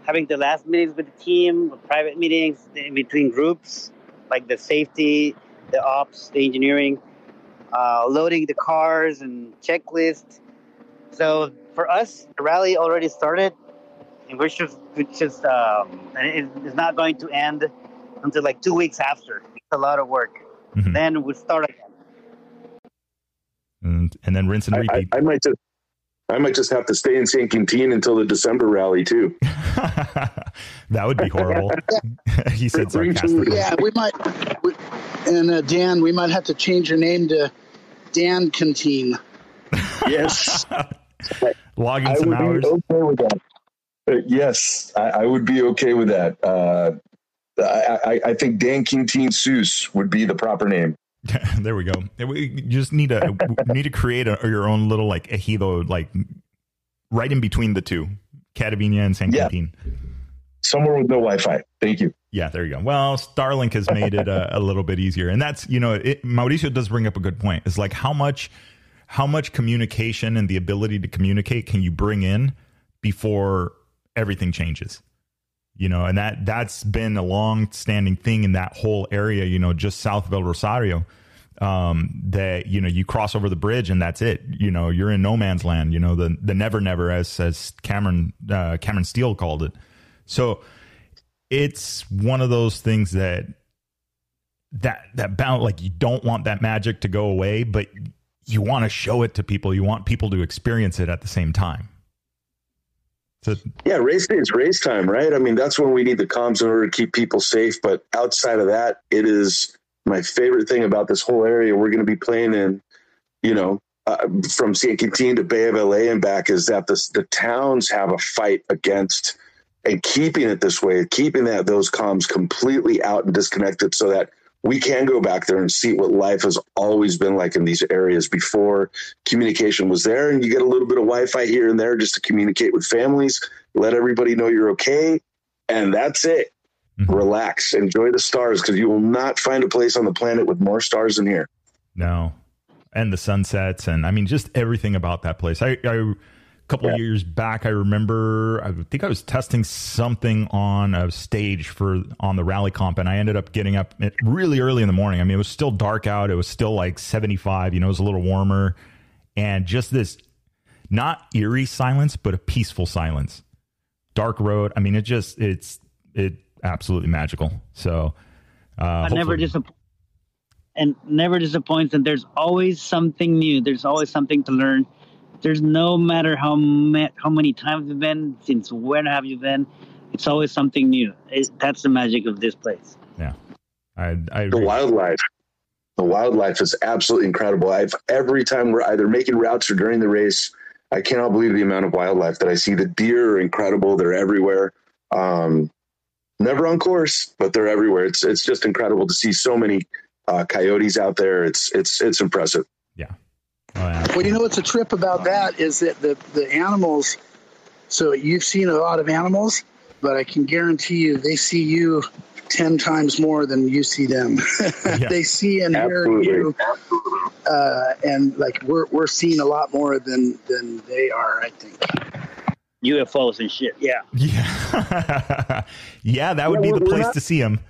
having the last meetings with the team, private meetings in between groups, like the safety, the ops, the engineering, uh, loading the cars and checklist. So for us, the rally already started and we're just, it's just um, it's not going to end until like two weeks after. It's a lot of work. Mm-hmm. Then we start again. And, and then rinse and repeat. I, I, I, might just, I might just have to stay in San Quintin until the December rally too. that would be horrible. he said sarcastically. Yeah, we might. We, and uh, Dan, we might have to change your name to Dan Canteen. yes. Logging some hours. okay with that. Uh, yes, I, I, would be okay with that. Uh, I, I, think Dan Quintin Seuss would be the proper name. there we go. We just need to need to create a, your own little like ejido, like right in between the two, Catavina and San yeah. Quintin. Somewhere with no Wi-Fi. Thank you. Yeah, there you go. Well, Starlink has made it a, a little bit easier, and that's you know, it, Mauricio does bring up a good point. It's like how much how much communication and the ability to communicate can you bring in before everything changes you know and that that's been a long standing thing in that whole area you know just south of el rosario um, that you know you cross over the bridge and that's it. You know you're in no man's land you know the the never never as as cameron uh, cameron steele called it. So it's one of those things that that that bound like you don't want that magic to go away but you want to show it to people. You want people to experience it at the same time to yeah, race day is race time, right? I mean, that's when we need the comms in order to keep people safe. But outside of that, it is my favorite thing about this whole area. We're going to be playing in, you know, uh, from San Quintin to Bay of LA and back is that the, the towns have a fight against and keeping it this way, keeping that those comms completely out and disconnected so that we can go back there and see what life has always been like in these areas before communication was there. And you get a little bit of Wi Fi here and there just to communicate with families, let everybody know you're okay. And that's it. Mm-hmm. Relax, enjoy the stars because you will not find a place on the planet with more stars than here. No. and the sunsets, and I mean, just everything about that place. I, I couple yeah. years back, I remember, I think I was testing something on a stage for on the rally comp, and I ended up getting up really early in the morning. I mean, it was still dark out. It was still like 75, you know, it was a little warmer, and just this not eerie silence, but a peaceful silence. Dark road. I mean, it just it's it absolutely magical. So uh, never disappoint and never disappoints. And there's always something new. There's always something to learn. There's no matter how ma- how many times you've been, since when have you been, it's always something new. It, that's the magic of this place. Yeah, I, I the wildlife. The wildlife is absolutely incredible. I've every time we're either making routes or during the race, I cannot believe the amount of wildlife that I see. The deer are incredible; they're everywhere. Um, never on course, but they're everywhere. It's it's just incredible to see so many uh, coyotes out there. It's it's it's impressive. Yeah. Oh. Well, you know what's a trip about that is that the the animals. So you've seen a lot of animals, but I can guarantee you they see you ten times more than you see them. Yeah. they see and Absolutely. hear you, uh, and like we're we're seeing a lot more than than they are. I think. UFOs and shit. Yeah. Yeah. yeah, that would yeah, be the place not, to see them.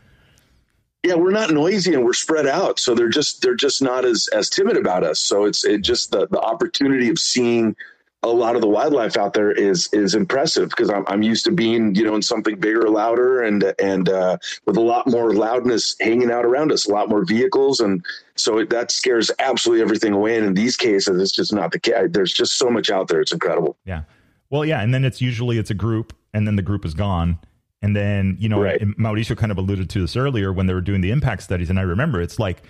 Yeah, we're not noisy and we're spread out, so they're just they're just not as as timid about us. So it's it just the the opportunity of seeing a lot of the wildlife out there is is impressive because I'm I'm used to being you know in something bigger, louder, and and uh, with a lot more loudness hanging out around us, a lot more vehicles, and so it, that scares absolutely everything away. And in these cases, it's just not the case. There's just so much out there; it's incredible. Yeah. Well, yeah, and then it's usually it's a group, and then the group is gone, and then you know right. Mauricio kind of alluded to this earlier when they were doing the impact studies, and I remember it's like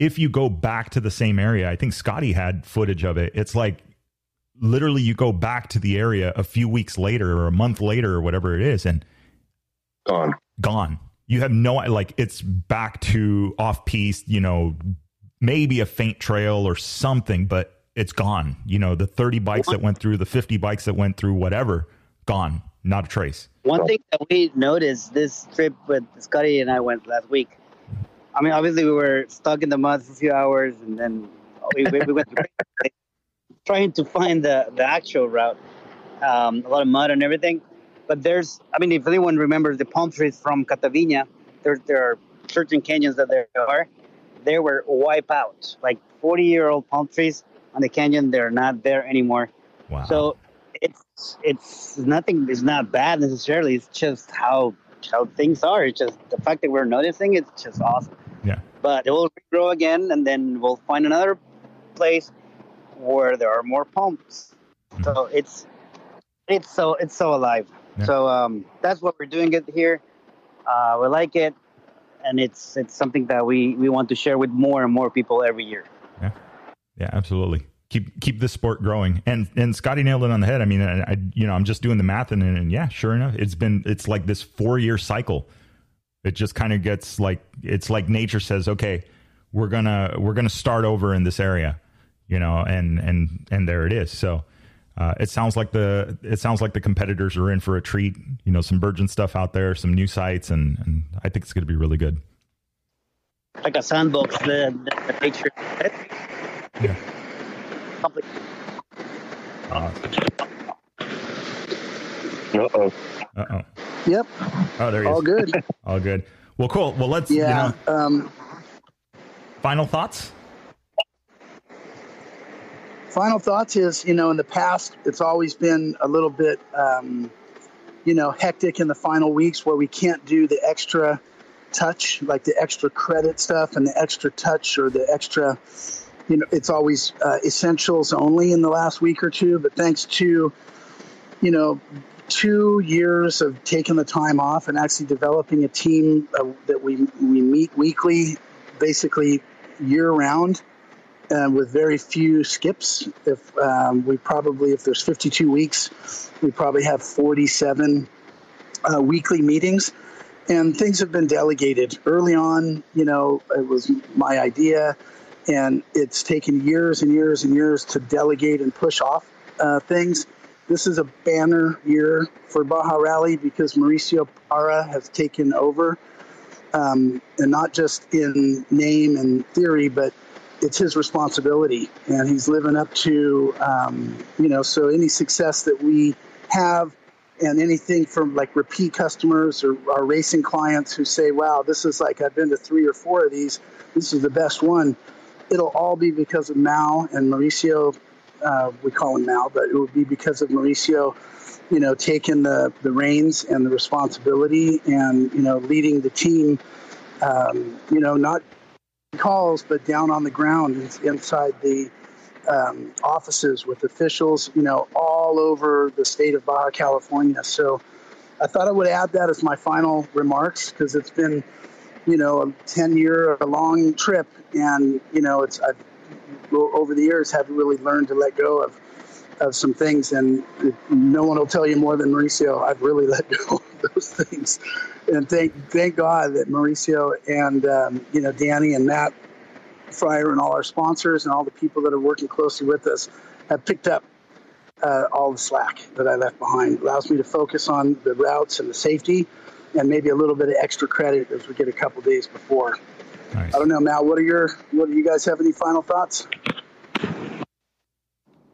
if you go back to the same area, I think Scotty had footage of it. It's like literally you go back to the area a few weeks later or a month later or whatever it is, and gone, gone. You have no like it's back to off piece, you know, maybe a faint trail or something, but it's gone. You know, the 30 bikes that went through, the 50 bikes that went through, whatever, gone. Not a trace. One thing that we noticed this trip with Scotty and I went last week. I mean, obviously we were stuck in the mud for a few hours, and then we, we went trying to find the, the actual route. Um, a lot of mud and everything. But there's, I mean, if anyone remembers the palm trees from Cataviña, there, there are certain canyons that there are. They were wiped out, like 40 year old palm trees on the canyon. They're not there anymore. Wow. So it's it's nothing. It's not bad necessarily. It's just how how things are. It's just the fact that we're noticing. It's just awesome. Yeah. But it will grow again, and then we'll find another place where there are more pumps. Mm-hmm. So it's it's so it's so alive. Yeah. So um, that's what we're doing it here. Uh, we like it, and it's it's something that we we want to share with more and more people every year. Yeah. Yeah, absolutely. Keep keep this sport growing. And and Scotty nailed it on the head. I mean, I, I you know I'm just doing the math and, and yeah, sure enough, it's been it's like this four year cycle. It just kind of gets like it's like nature says, okay, we're gonna we're gonna start over in this area, you know, and and and there it is. So. Uh, it sounds like the it sounds like the competitors are in for a treat. You know, some virgin stuff out there, some new sites, and, and I think it's going to be really good. Like a sandbox, the, the, the picture. Yeah. Uh oh. Uh oh. Yep. Oh, there he is. All is. good. All good. Well, cool. Well, let's. Yeah. You know, um, final thoughts. Final thoughts is you know in the past it's always been a little bit um, you know hectic in the final weeks where we can't do the extra touch like the extra credit stuff and the extra touch or the extra you know, it's always uh, essentials only in the last week or two. But thanks to, you know, two years of taking the time off and actually developing a team uh, that we we meet weekly, basically year round, uh, with very few skips. If um, we probably, if there's 52 weeks, we probably have 47 uh, weekly meetings. And things have been delegated early on. You know, it was my idea and it's taken years and years and years to delegate and push off uh, things. This is a banner year for Baja Rally because Mauricio Parra has taken over, um, and not just in name and theory, but it's his responsibility, and he's living up to um, you know. So any success that we have, and anything from like repeat customers or our racing clients who say, "Wow, this is like I've been to three or four of these. This is the best one." It'll all be because of Mal and Mauricio. Uh, we call him Mal, but it would be because of Mauricio you know, taking the, the reins and the responsibility and, you know, leading the team, um, you know, not calls, but down on the ground inside the um, offices with officials, you know, all over the state of Baja California. So I thought I would add that as my final remarks because it's been, you know, a 10 year a long trip. And, you know, it's, I've over the years have really learned to let go of of some things, and no one will tell you more than Mauricio. I've really let go of those things, and thank thank God that Mauricio and um, you know Danny and Matt Fryer and all our sponsors and all the people that are working closely with us have picked up uh, all the slack that I left behind. It allows me to focus on the routes and the safety, and maybe a little bit of extra credit as we get a couple days before. Nice. I don't know, Mal. What are your? What do you guys have any final thoughts?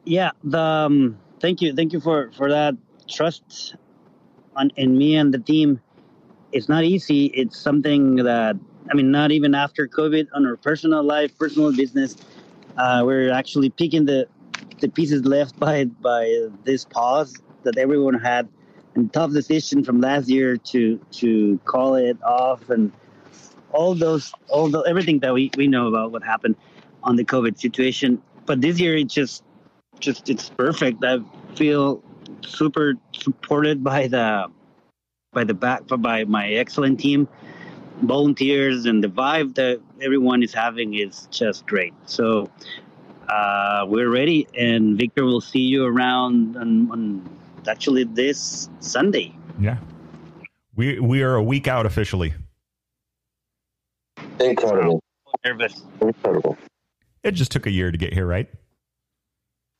yeah the um, thank you thank you for for that trust on in me and the team it's not easy it's something that i mean not even after covid on our personal life personal business uh, we're actually picking the the pieces left by by this pause that everyone had and tough decision from last year to to call it off and all those all the everything that we we know about what happened on the covid situation but this year it just just it's perfect. I feel super supported by the by the back by my excellent team, volunteers, and the vibe that everyone is having is just great. So uh, we're ready, and Victor will see you around on, on actually this Sunday. Yeah, we we are a week out officially. Incredible. Nervous. Incredible. It just took a year to get here, right?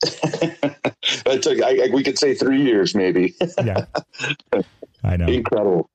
it took, I, I, we could say three years, maybe. yeah, I know. Incredible.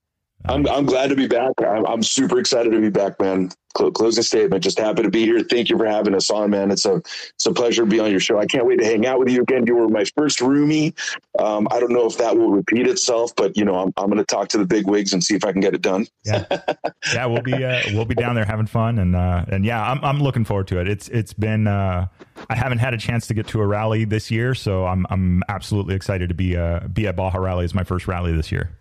I'm, I'm glad to be back. I'm, I'm super excited to be back, man. closing statement. Just happy to be here. Thank you for having us on, man. It's a it's a pleasure to be on your show. I can't wait to hang out with you again. You were my first roomie. Um, I don't know if that will repeat itself, but you know, I'm, I'm going to talk to the big wigs and see if I can get it done. yeah, yeah, we'll be uh, we'll be down there having fun and uh, and yeah, I'm I'm looking forward to it. It's it's been uh, I haven't had a chance to get to a rally this year, so I'm I'm absolutely excited to be uh, be at Baja Rally as my first rally this year.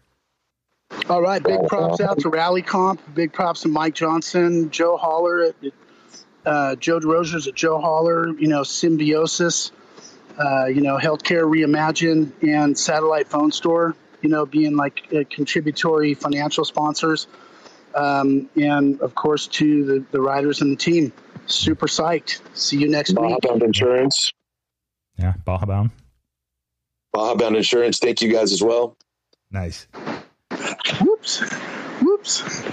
All right, big props out to Rally Comp. Big props to Mike Johnson, Joe Holler, at, uh, Joe DeRosiers at Joe Holler. You know, Symbiosis. Uh, you know, Healthcare Reimagine and Satellite Phone Store. You know, being like contributory financial sponsors, um, and of course to the, the riders and the team. Super psyched. See you next Baja week. Bound Insurance. Yeah, Baja Bound. Baja Bound Insurance. Thank you guys as well. Nice. Whoops. Whoops.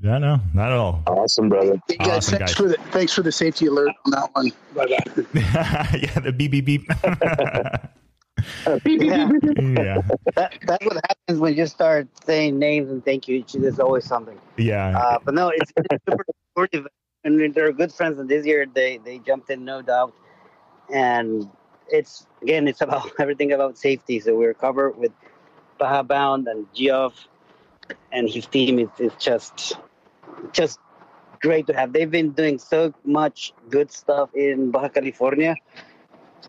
yeah, no, not at all. Awesome, brother. Hey guys, awesome, thanks guys. for the thanks for the safety alert on that one. Bye bye. yeah, the beep beep beep. yeah. yeah. That, that's what happens when you start saying names and thank you. There's always something. Yeah. Uh, but no, it's, it's super supportive. And they're good friends. And this year they, they jumped in, no doubt. And it's, again, it's about everything about safety. So we're covered with Baja Bound and Geoff and his team is, is just just great to have. They've been doing so much good stuff in Baja California,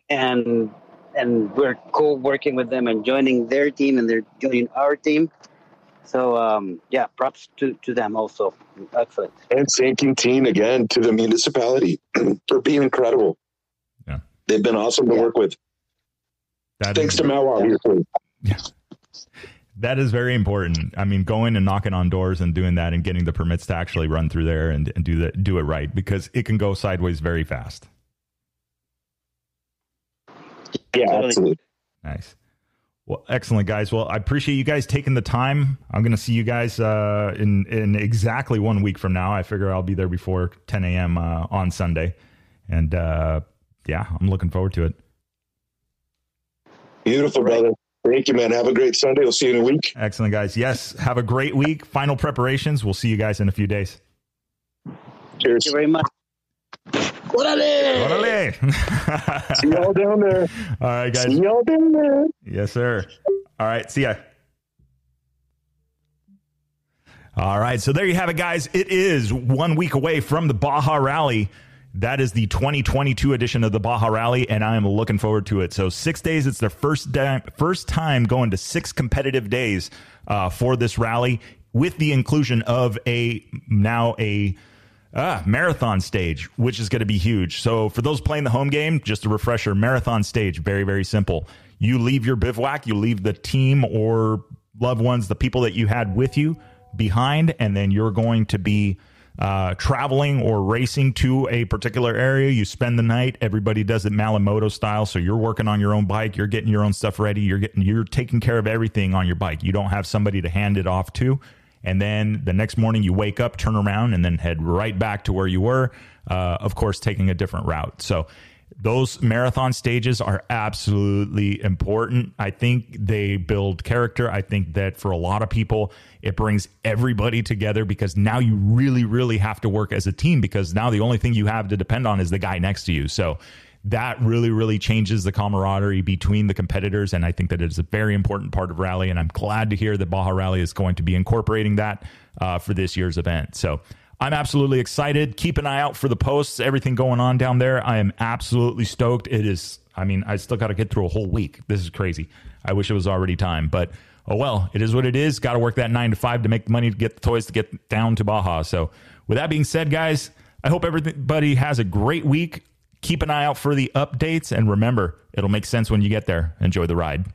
and and we're co-working with them and joining their team, and they're joining our team. So um, yeah, props to, to them also. Excellent. And thanking team again to the municipality for being incredible. Yeah, they've been awesome to yeah. work with. That Thanks to Mawa yeah. Yeah that is very important. I mean, going and knocking on doors and doing that and getting the permits to actually run through there and, and do that, do it right because it can go sideways very fast. Yeah, absolutely. Nice. Well, excellent, guys. Well, I appreciate you guys taking the time. I'm going to see you guys uh, in in exactly one week from now. I figure I'll be there before 10 a.m. Uh, on Sunday, and uh, yeah, I'm looking forward to it. Beautiful, brother. Thank you, man. Have a great Sunday. We'll see you in a week. Excellent, guys. Yes. Have a great week. Final preparations. We'll see you guys in a few days. Cheers. Thank you very much. Orale! Orale. See y'all down there. All right, guys. See y'all down there. Yes, sir. All right. See ya. All right. So there you have it, guys. It is one week away from the Baja Rally. That is the 2022 edition of the Baja Rally, and I am looking forward to it. So six days. It's their first time, first time going to six competitive days uh, for this rally, with the inclusion of a now a Ah, marathon stage, which is going to be huge. So, for those playing the home game, just a refresher marathon stage, very, very simple. You leave your bivouac, you leave the team or loved ones, the people that you had with you behind, and then you're going to be uh, traveling or racing to a particular area. You spend the night. Everybody does it Malle Moto style. So you're working on your own bike. You're getting your own stuff ready. You're getting you're taking care of everything on your bike. You don't have somebody to hand it off to and then the next morning you wake up, turn around, and then head right back to where you were. Uh, of course, taking a different route. So those marathon stages are absolutely important. I think they build character. I think that for a lot of people, it brings everybody together because now you really, really have to work as a team because now the only thing you have to depend on is the guy next to you. So that really, really changes the camaraderie between the competitors. And I think that it is a very important part of Rally. And I'm glad to hear that Baja Rally is going to be incorporating that uh, for this year's event. So I'm absolutely excited. Keep an eye out for the posts, everything going on down there. I am absolutely stoked. It is, I mean, I still got to get through a whole week. This is crazy. I wish it was already time, but oh well, it is what it is. Got to work that nine to five to make the money to get the toys to get down to Baja. So, with that being said, guys, I hope everybody has a great week. Keep an eye out for the updates, and remember, it'll make sense when you get there. Enjoy the ride.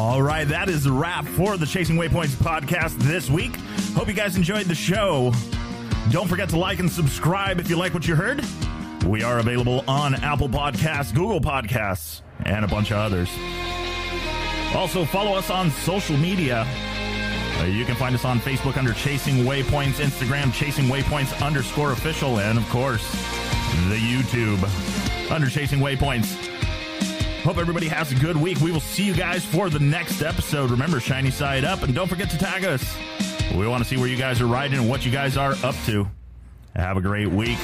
All right, that is the wrap for the Chasing Waypoints podcast this week. Hope you guys enjoyed the show. Don't forget to like and subscribe if you like what you heard. We are available on Apple Podcasts, Google Podcasts, and a bunch of others. Also, follow us on social media. Uh, you can find us on Facebook under Chasing Waypoints, Instagram Chasing Waypoints underscore official, and of course, the YouTube under Chasing Waypoints. Hope everybody has a good week. We will see you guys for the next episode. Remember, shiny side up, and don't forget to tag us. We want to see where you guys are riding and what you guys are up to. Have a great week.